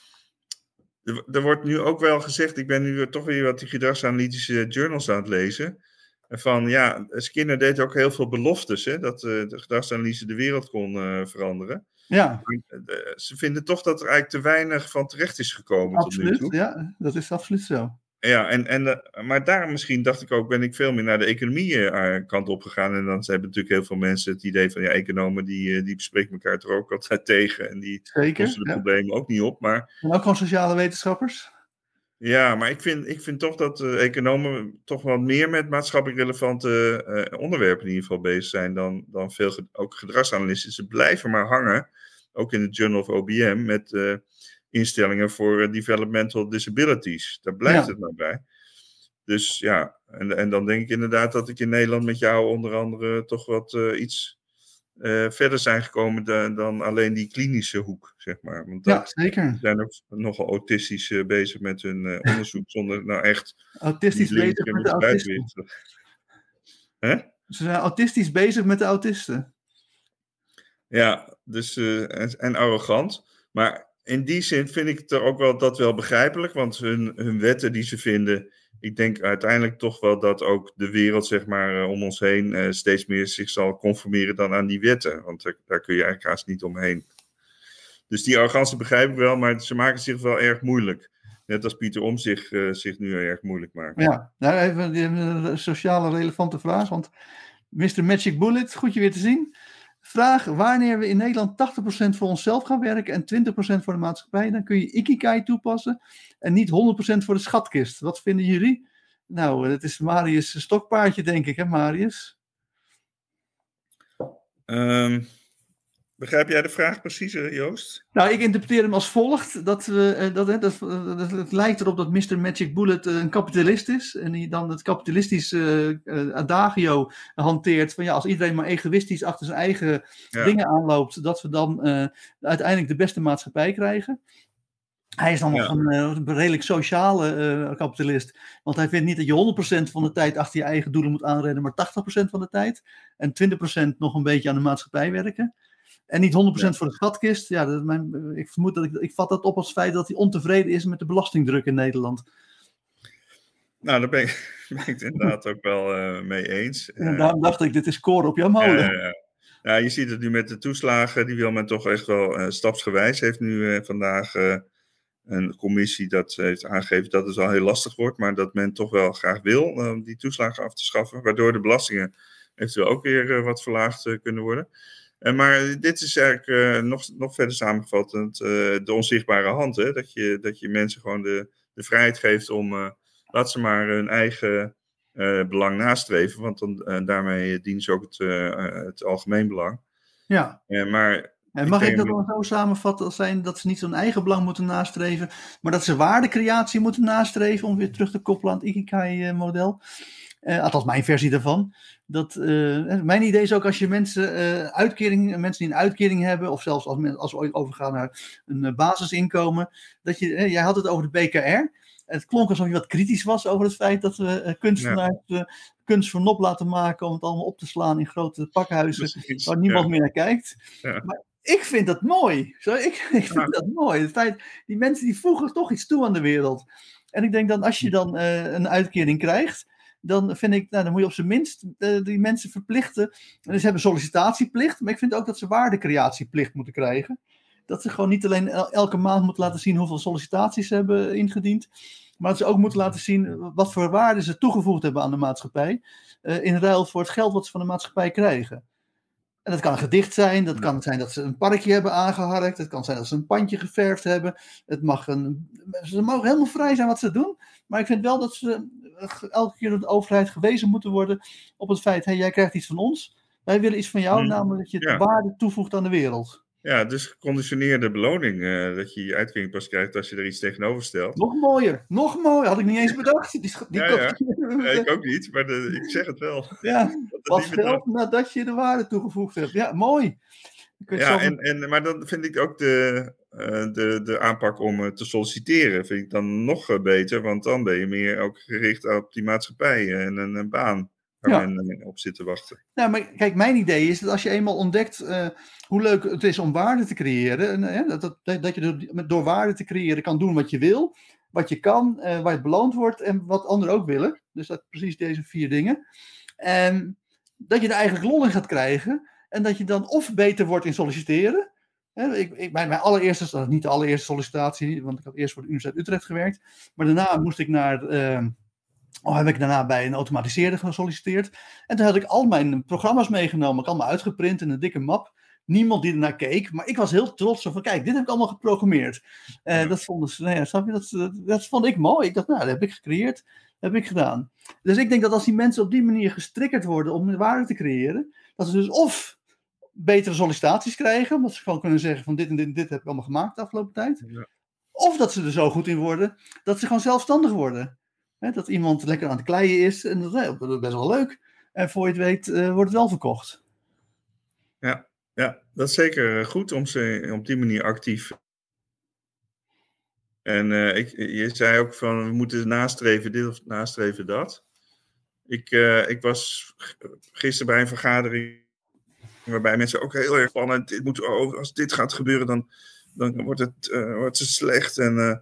Speaker 3: er wordt nu ook wel gezegd, ik ben nu toch weer wat die gedragsanalytische journals aan het lezen. Van ja, Skinner deed ook heel veel beloftes, hè, dat de gedragsanalyse de wereld kon uh, veranderen.
Speaker 2: Ja.
Speaker 3: Maar, uh, ze vinden toch dat er eigenlijk te weinig van terecht is gekomen
Speaker 2: absoluut,
Speaker 3: tot nu toe.
Speaker 2: Ja, dat is absoluut zo.
Speaker 3: Ja, en, en, maar daar misschien dacht ik ook, ben ik veel meer naar de economie kant op gegaan. En dan zijn natuurlijk heel veel mensen het idee van, ja, economen die, die bespreken elkaar toch ook altijd tegen. En die
Speaker 2: Zeker,
Speaker 3: lossen de
Speaker 2: ja.
Speaker 3: problemen ook niet op. Maar
Speaker 2: En ook gewoon sociale wetenschappers.
Speaker 3: ja, maar ik vind, ik vind toch dat uh, economen toch wat meer met maatschappelijk relevante uh, onderwerpen in ieder geval bezig zijn dan, dan veel ge ook gedragsanalisten. Ze blijven maar hangen, ook in het Journal of OBM, met uh, instellingen voor developmental disabilities. Daar blijft
Speaker 2: Ja.
Speaker 3: het maar bij. Dus ja, en, en dan denk ik inderdaad dat ik in Nederland met jou onder andere toch wat iets uh, verder zijn gekomen dan, dan, alleen die klinische hoek, zeg maar. Want
Speaker 2: Ja, zeker.
Speaker 3: zijn ook nogal autistisch uh, bezig met hun onderzoek, zonder nou echt
Speaker 2: Autistisch bezig met de autisten.
Speaker 3: Hè?
Speaker 2: Ze zijn autistisch bezig met de autisten.
Speaker 3: Ja, dus, eh, en, en arrogant. Maar in die zin vind ik er ook wel, dat wel begrijpelijk, want hun, hun wetten die ze vinden, ik denk uiteindelijk toch wel dat ook de wereld, zeg maar, uh, om ons heen uh, steeds meer zich zal conformeren dan aan die wetten. Want daar, kun je eigenlijk haast niet omheen. Dus die arrogantie begrijp ik wel, maar ze maken zich wel erg moeilijk. Net als Pieter Om zich, uh, zich nu erg moeilijk maakt.
Speaker 2: Ja, nou even een sociale relevante vraag, want Mr. Magic Bullet, goed je weer te zien. Vraag, wanneer we in Nederland 80% voor onszelf gaan werken en 20% voor de maatschappij, dan kun je Ikigai toepassen en niet 100% voor de schatkist. Wat vinden jullie? Nou, dat is Marius' stokpaardje, denk ik, hè Marius?
Speaker 3: Um, begrijp jij de vraag precies, Joost?
Speaker 2: Nou, ik interpreteer hem als volgt. Dat, we, dat, dat, dat, dat, het lijkt erop dat Mr. Magic Bullet een kapitalist is. En die dan het kapitalistische uh, adagio hanteert. Van ja, als iedereen maar egoïstisch achter zijn eigen ja. dingen aanloopt. Dat we dan uh, uiteindelijk de beste maatschappij krijgen. Hij is dan nog ja. een redelijk sociale uh, kapitalist. Want hij vindt niet dat je 100% van de tijd achter je eigen doelen moet aanrennen, maar 80% van de tijd. En 20% nog een beetje aan de maatschappij werken. En niet 100% ja. voor de schatkist. Ja, dat, mijn, ik vermoed dat ik, ik vat dat op als feit dat hij ontevreden is met de belastingdruk in Nederland.
Speaker 3: Nou, daar ben ik, ben ik het inderdaad ook wel uh, mee eens.
Speaker 2: En daarom dacht ik, dit is koren op jouw molen.
Speaker 3: ja, je ziet het nu met de toeslagen, die wil men toch echt wel uh, stapsgewijs. Heeft nu uh, vandaag een commissie dat heeft aangegeven dat het wel heel lastig wordt, maar dat men toch wel graag wil om die toeslagen af te schaffen, waardoor de belastingen eventueel ook weer wat verlaagd kunnen worden. Uh, maar dit is eigenlijk uh, nog, nog verder samengevat uh, de onzichtbare hand. Hè? Dat, je, dat je mensen gewoon de, de vrijheid geeft om, laat ze maar hun eigen belang nastreven. Want dan, daarmee dienen ze ook het, het algemeen belang.
Speaker 2: Ja.
Speaker 3: maar
Speaker 2: en mag ik, ik dat dan zo samenvatten als zijn dat ze niet hun eigen belang moeten nastreven, maar dat ze waardecreatie moeten nastreven, om weer terug te koppelen aan het Ikigai-model? Uh, althans, mijn versie daarvan. Dat, uh, mijn idee is ook als je mensen, uh, uitkering, mensen die een uitkering hebben, of zelfs als, men, als we ooit overgaan naar een basisinkomen, dat je, jij had het over de BKR. Het klonk alsof je wat kritisch was over het feit dat we kunstenaars ja. kunst voor nop laten maken om het allemaal op te slaan in grote pakhuizen Precies, waar niemand ja. meer naar kijkt.
Speaker 3: Ja.
Speaker 2: Maar ik vind dat mooi. Zo, ik, ik vind dat mooi. Het feit, die mensen die voegen toch iets toe aan de wereld. En ik denk dan als je dan een uitkering krijgt, dan vind ik, nou, dan moet je op zijn minst uh, die mensen verplichten. En ze hebben sollicitatieplicht, maar ik vind ook dat ze waardecreatieplicht moeten krijgen. Dat ze gewoon niet alleen el elke maand moeten laten zien hoeveel sollicitaties ze hebben ingediend, maar dat ze ook moeten laten zien wat voor waarde ze toegevoegd hebben aan de maatschappij, uh, in ruil voor het geld wat ze van de maatschappij krijgen. En dat kan een gedicht zijn, dat kan zijn dat ze een parkje hebben aangeharkt, het kan zijn dat ze een pandje geverfd hebben. Het mag een, ze mogen helemaal vrij zijn wat ze doen, maar ik vind wel dat ze elke keer door de overheid gewezen moeten worden op het feit, hé, hey, jij krijgt iets van ons, wij willen iets van jou,
Speaker 3: Hmm.
Speaker 2: namelijk dat je
Speaker 3: Ja.
Speaker 2: waarde toevoegt aan de wereld.
Speaker 3: Ja, dus geconditioneerde beloning. eh, dat je je uitkering pas krijgt als je er iets tegenover stelt.
Speaker 2: Nog mooier, nog mooier. Had ik niet eens bedacht. Die, die
Speaker 3: Ja,
Speaker 2: kocht-
Speaker 3: Ja, ik ook niet, maar de- ik zeg het wel.
Speaker 2: Ja, pas geld nadat je de waarde toegevoegd hebt. Ja, mooi.
Speaker 3: Ja, en, en, maar dan vind ik ook de, eh, de, de aanpak om eh, te solliciteren vind ik dan nog beter. Want dan ben je meer ook gericht op die maatschappij en een, een baan waar men eh, op zit te wachten.
Speaker 2: Nou, maar kijk, mijn idee is dat als je eenmaal ontdekt eh, hoe leuk het is om waarde te creëren, en, eh, dat, dat, dat je door, door waarde te creëren kan doen wat je wil, wat je kan, waar je beloond wordt en wat anderen ook willen. Dus dat precies deze vier dingen. En dat je er eigenlijk lol in gaat krijgen en dat je dan of beter wordt in solliciteren. Hè, ik, ik, mijn, mijn allereerste, dat is niet de allereerste sollicitatie, want ik had eerst voor de Universiteit Utrecht gewerkt. Maar daarna moest ik naar, oh, heb ik daarna bij een automatiseerder gesolliciteerd. En toen had ik al mijn programma's meegenomen, ik allemaal uitgeprint in een dikke map. Niemand die ernaar keek, maar ik was heel trots van, kijk, dit heb ik allemaal geprogrammeerd. Eh,
Speaker 3: Ja.
Speaker 2: Dat vonden ze, nou ja, snap je, dat, dat, vond ik mooi. Ik dacht, nou, dat heb ik gecreëerd, dat heb ik gedaan. Dus ik denk dat als die mensen op die manier gestrikkerd worden om waarde te creëren, dat ze dus of betere sollicitaties krijgen, omdat ze gewoon kunnen zeggen van dit en dit en dit heb ik allemaal gemaakt de afgelopen tijd.
Speaker 3: Ja.
Speaker 2: Of dat ze er zo goed in worden, dat ze gewoon zelfstandig worden. Dat iemand lekker aan het kleien is en dat, nou, dat is best wel leuk. En voor je het weet eh, wordt het wel verkocht.
Speaker 3: Ja, dat is zeker eh, goed om ze op die manier actief. En eh, ik, je zei ook van we moeten nastreven dit of nastreven dat. Ik, eh, ik was gisteren bij een vergadering waarbij mensen ook heel erg spannend. Dit moet, oh, als dit gaat gebeuren, dan, dan wordt, het, eh, wordt het slecht. En, eh,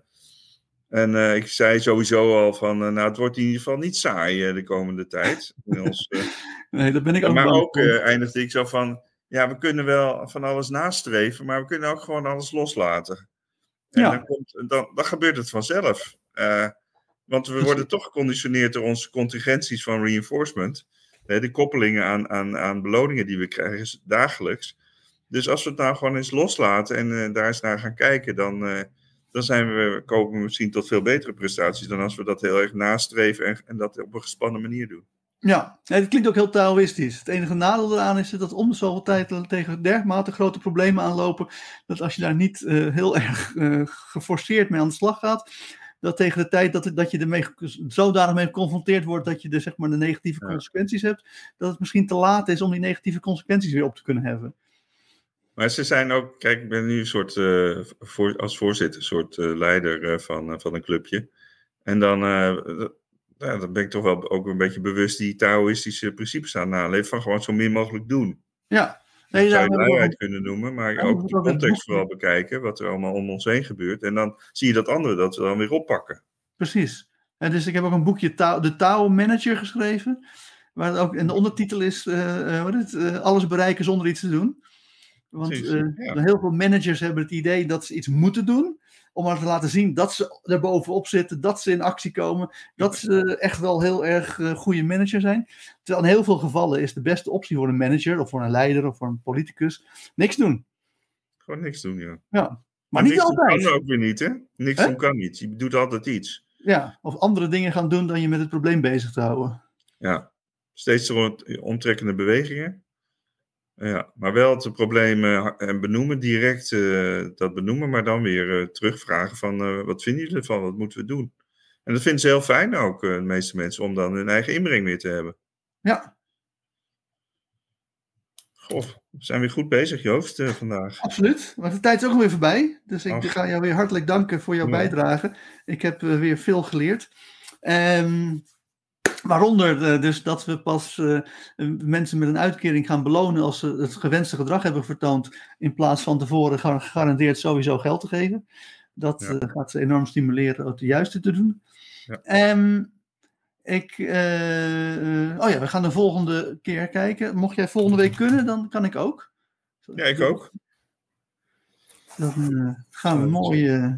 Speaker 3: en eh, ik zei sowieso al van, eh, nou, het wordt in ieder geval niet saai eh, de komende tijd. Ons,
Speaker 2: Nee, dat ben ik ook
Speaker 3: maar ook eindigde ik zo van, ja, we kunnen wel van alles nastreven, maar we kunnen ook gewoon alles loslaten. En
Speaker 2: Ja.
Speaker 3: dan, komt, dan, dan gebeurt het vanzelf. Want we worden toch geconditioneerd door onze contingenties van reinforcement. De koppelingen aan, aan, aan beloningen die we krijgen is dagelijks. Dus als we het nou gewoon eens loslaten en daar eens naar gaan kijken, dan, dan zijn we, komen we misschien tot veel betere prestaties dan als we dat heel erg nastreven en, en dat op een gespannen manier doen.
Speaker 2: Ja, nee, het klinkt ook heel Taoïstisch. Het enige nadeel eraan is dat om de zoveel tijd tegen dermate grote problemen aanlopen, dat als je daar niet eh, heel erg eh, geforceerd mee aan de slag gaat, dat tegen de tijd dat, dat je ermee zodanig mee geconfronteerd wordt dat je de, zeg maar, de negatieve
Speaker 3: Ja.
Speaker 2: consequenties hebt, dat het misschien te laat is om die negatieve consequenties weer op te kunnen hebben.
Speaker 3: Maar ze zijn ook, kijk, ik ben nu een soort, eh, voor, als voorzitter, een soort eh, leider eh, van, van een clubje. En dan, dat- ja, dan ben ik toch wel ook een beetje bewust die Taoïstische principes aan naleven. Van gewoon zo min mogelijk doen.
Speaker 2: Ja,
Speaker 3: Dat
Speaker 2: nee,
Speaker 3: zou
Speaker 2: daar
Speaker 3: je luiheid kunnen noemen, maar
Speaker 2: Ja,
Speaker 3: ook
Speaker 2: dat
Speaker 3: de context vooral bekijken. Wat er allemaal om ons heen gebeurt. En dan zie je dat anderen dat dan weer oppakken.
Speaker 2: Precies. En dus ik heb ook een boekje Tao, De Tao Manager geschreven. Waar het ook, en de ondertitel is wat is het, Alles bereiken zonder iets te doen. Want eh,
Speaker 3: ja.
Speaker 2: heel veel managers hebben het idee dat ze iets moeten doen. Om maar te laten zien dat ze er bovenop zitten. Dat ze in actie komen. Dat ze echt wel heel erg eh, goede manager zijn. Terwijl in heel veel gevallen is de beste optie voor een manager. Of voor een leider of voor een politicus. Niks doen.
Speaker 3: Gewoon niks doen, ja.
Speaker 2: Ja. Maar niet altijd.
Speaker 3: kan ook weer niet, hè? Niks doen kan niet. Je doet altijd iets.
Speaker 2: Ja. Of andere dingen gaan doen dan je met het probleem bezig te houden.
Speaker 3: Ja, steeds omtrekkende bewegingen. Ja, maar wel het probleem eh, en benoemen, direct eh, dat benoemen, maar dan weer eh, terugvragen van wat vinden jullie ervan, wat moeten we doen? En dat vinden ze heel fijn ook, de meeste mensen, om dan hun eigen inbreng weer te hebben.
Speaker 2: Ja,
Speaker 3: Goh, we zijn weer goed bezig, Joost, vandaag.
Speaker 2: Absoluut, maar de tijd is ook alweer voorbij. Dus ik
Speaker 3: Ach.
Speaker 2: ga jou weer hartelijk danken voor jouw
Speaker 3: Ja.
Speaker 2: bijdrage. Ik heb weer veel geleerd. Ehm, waaronder eh, dus dat we pas eh, mensen met een uitkering gaan belonen als ze het gewenste gedrag hebben vertoond, in plaats van tevoren gar- gegarandeerd sowieso geld te geven. Dat
Speaker 3: Ja.
Speaker 2: eh, gaat ze enorm stimuleren het juiste te doen.
Speaker 3: Ja.
Speaker 2: Ehm, ik, oh ja, we gaan de volgende keer kijken. Mocht jij volgende week kunnen, dan kan ik ook.
Speaker 3: Ja, ik ook.
Speaker 2: Dan gaan we mooi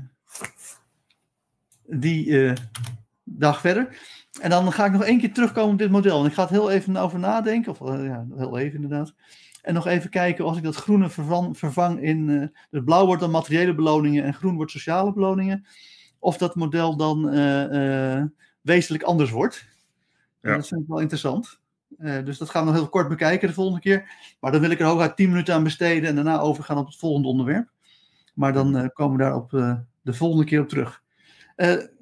Speaker 2: die dag verder. En dan ga ik nog één keer terugkomen op dit model. En ik ga het heel even over nadenken. Of eh, ja, heel even inderdaad. En nog even kijken als ik dat groene vervang, vervang in. eh dus blauw wordt dan materiële beloningen en groen wordt sociale beloningen. Of dat model dan eh, wezenlijk anders wordt.
Speaker 3: Ja.
Speaker 2: Dat vind ik wel interessant. Uh, dus dat gaan we nog heel kort bekijken de volgende keer. Maar dan wil ik er hooguit 10 minuten aan besteden en daarna overgaan op het volgende onderwerp. Maar dan uh, komen we daar op uh, de volgende keer op terug.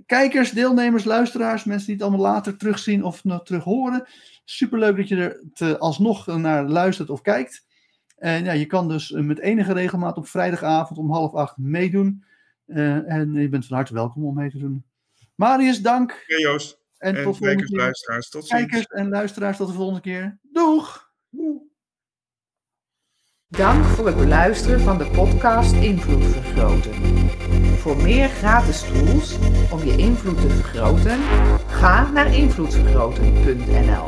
Speaker 2: Kijkers, deelnemers, luisteraars, mensen die het allemaal later terugzien of nog terug horen. Superleuk dat je er te, alsnog naar luistert of kijkt. En ja, je kan dus met enige regelmaat op vrijdagavond om half acht meedoen. en je bent van harte welkom om mee te doen. Marius, dank.
Speaker 3: Ja, Joost. En, en tot kijkers, keer. luisteraars, tot
Speaker 2: ziens. Kijkers en luisteraars, tot de volgende keer. Doeg!
Speaker 1: Dank voor het beluisteren van de podcast Invloed Vergroten. Voor meer gratis tools om je invloed te vergroten, ga naar invloedvergroten.nl.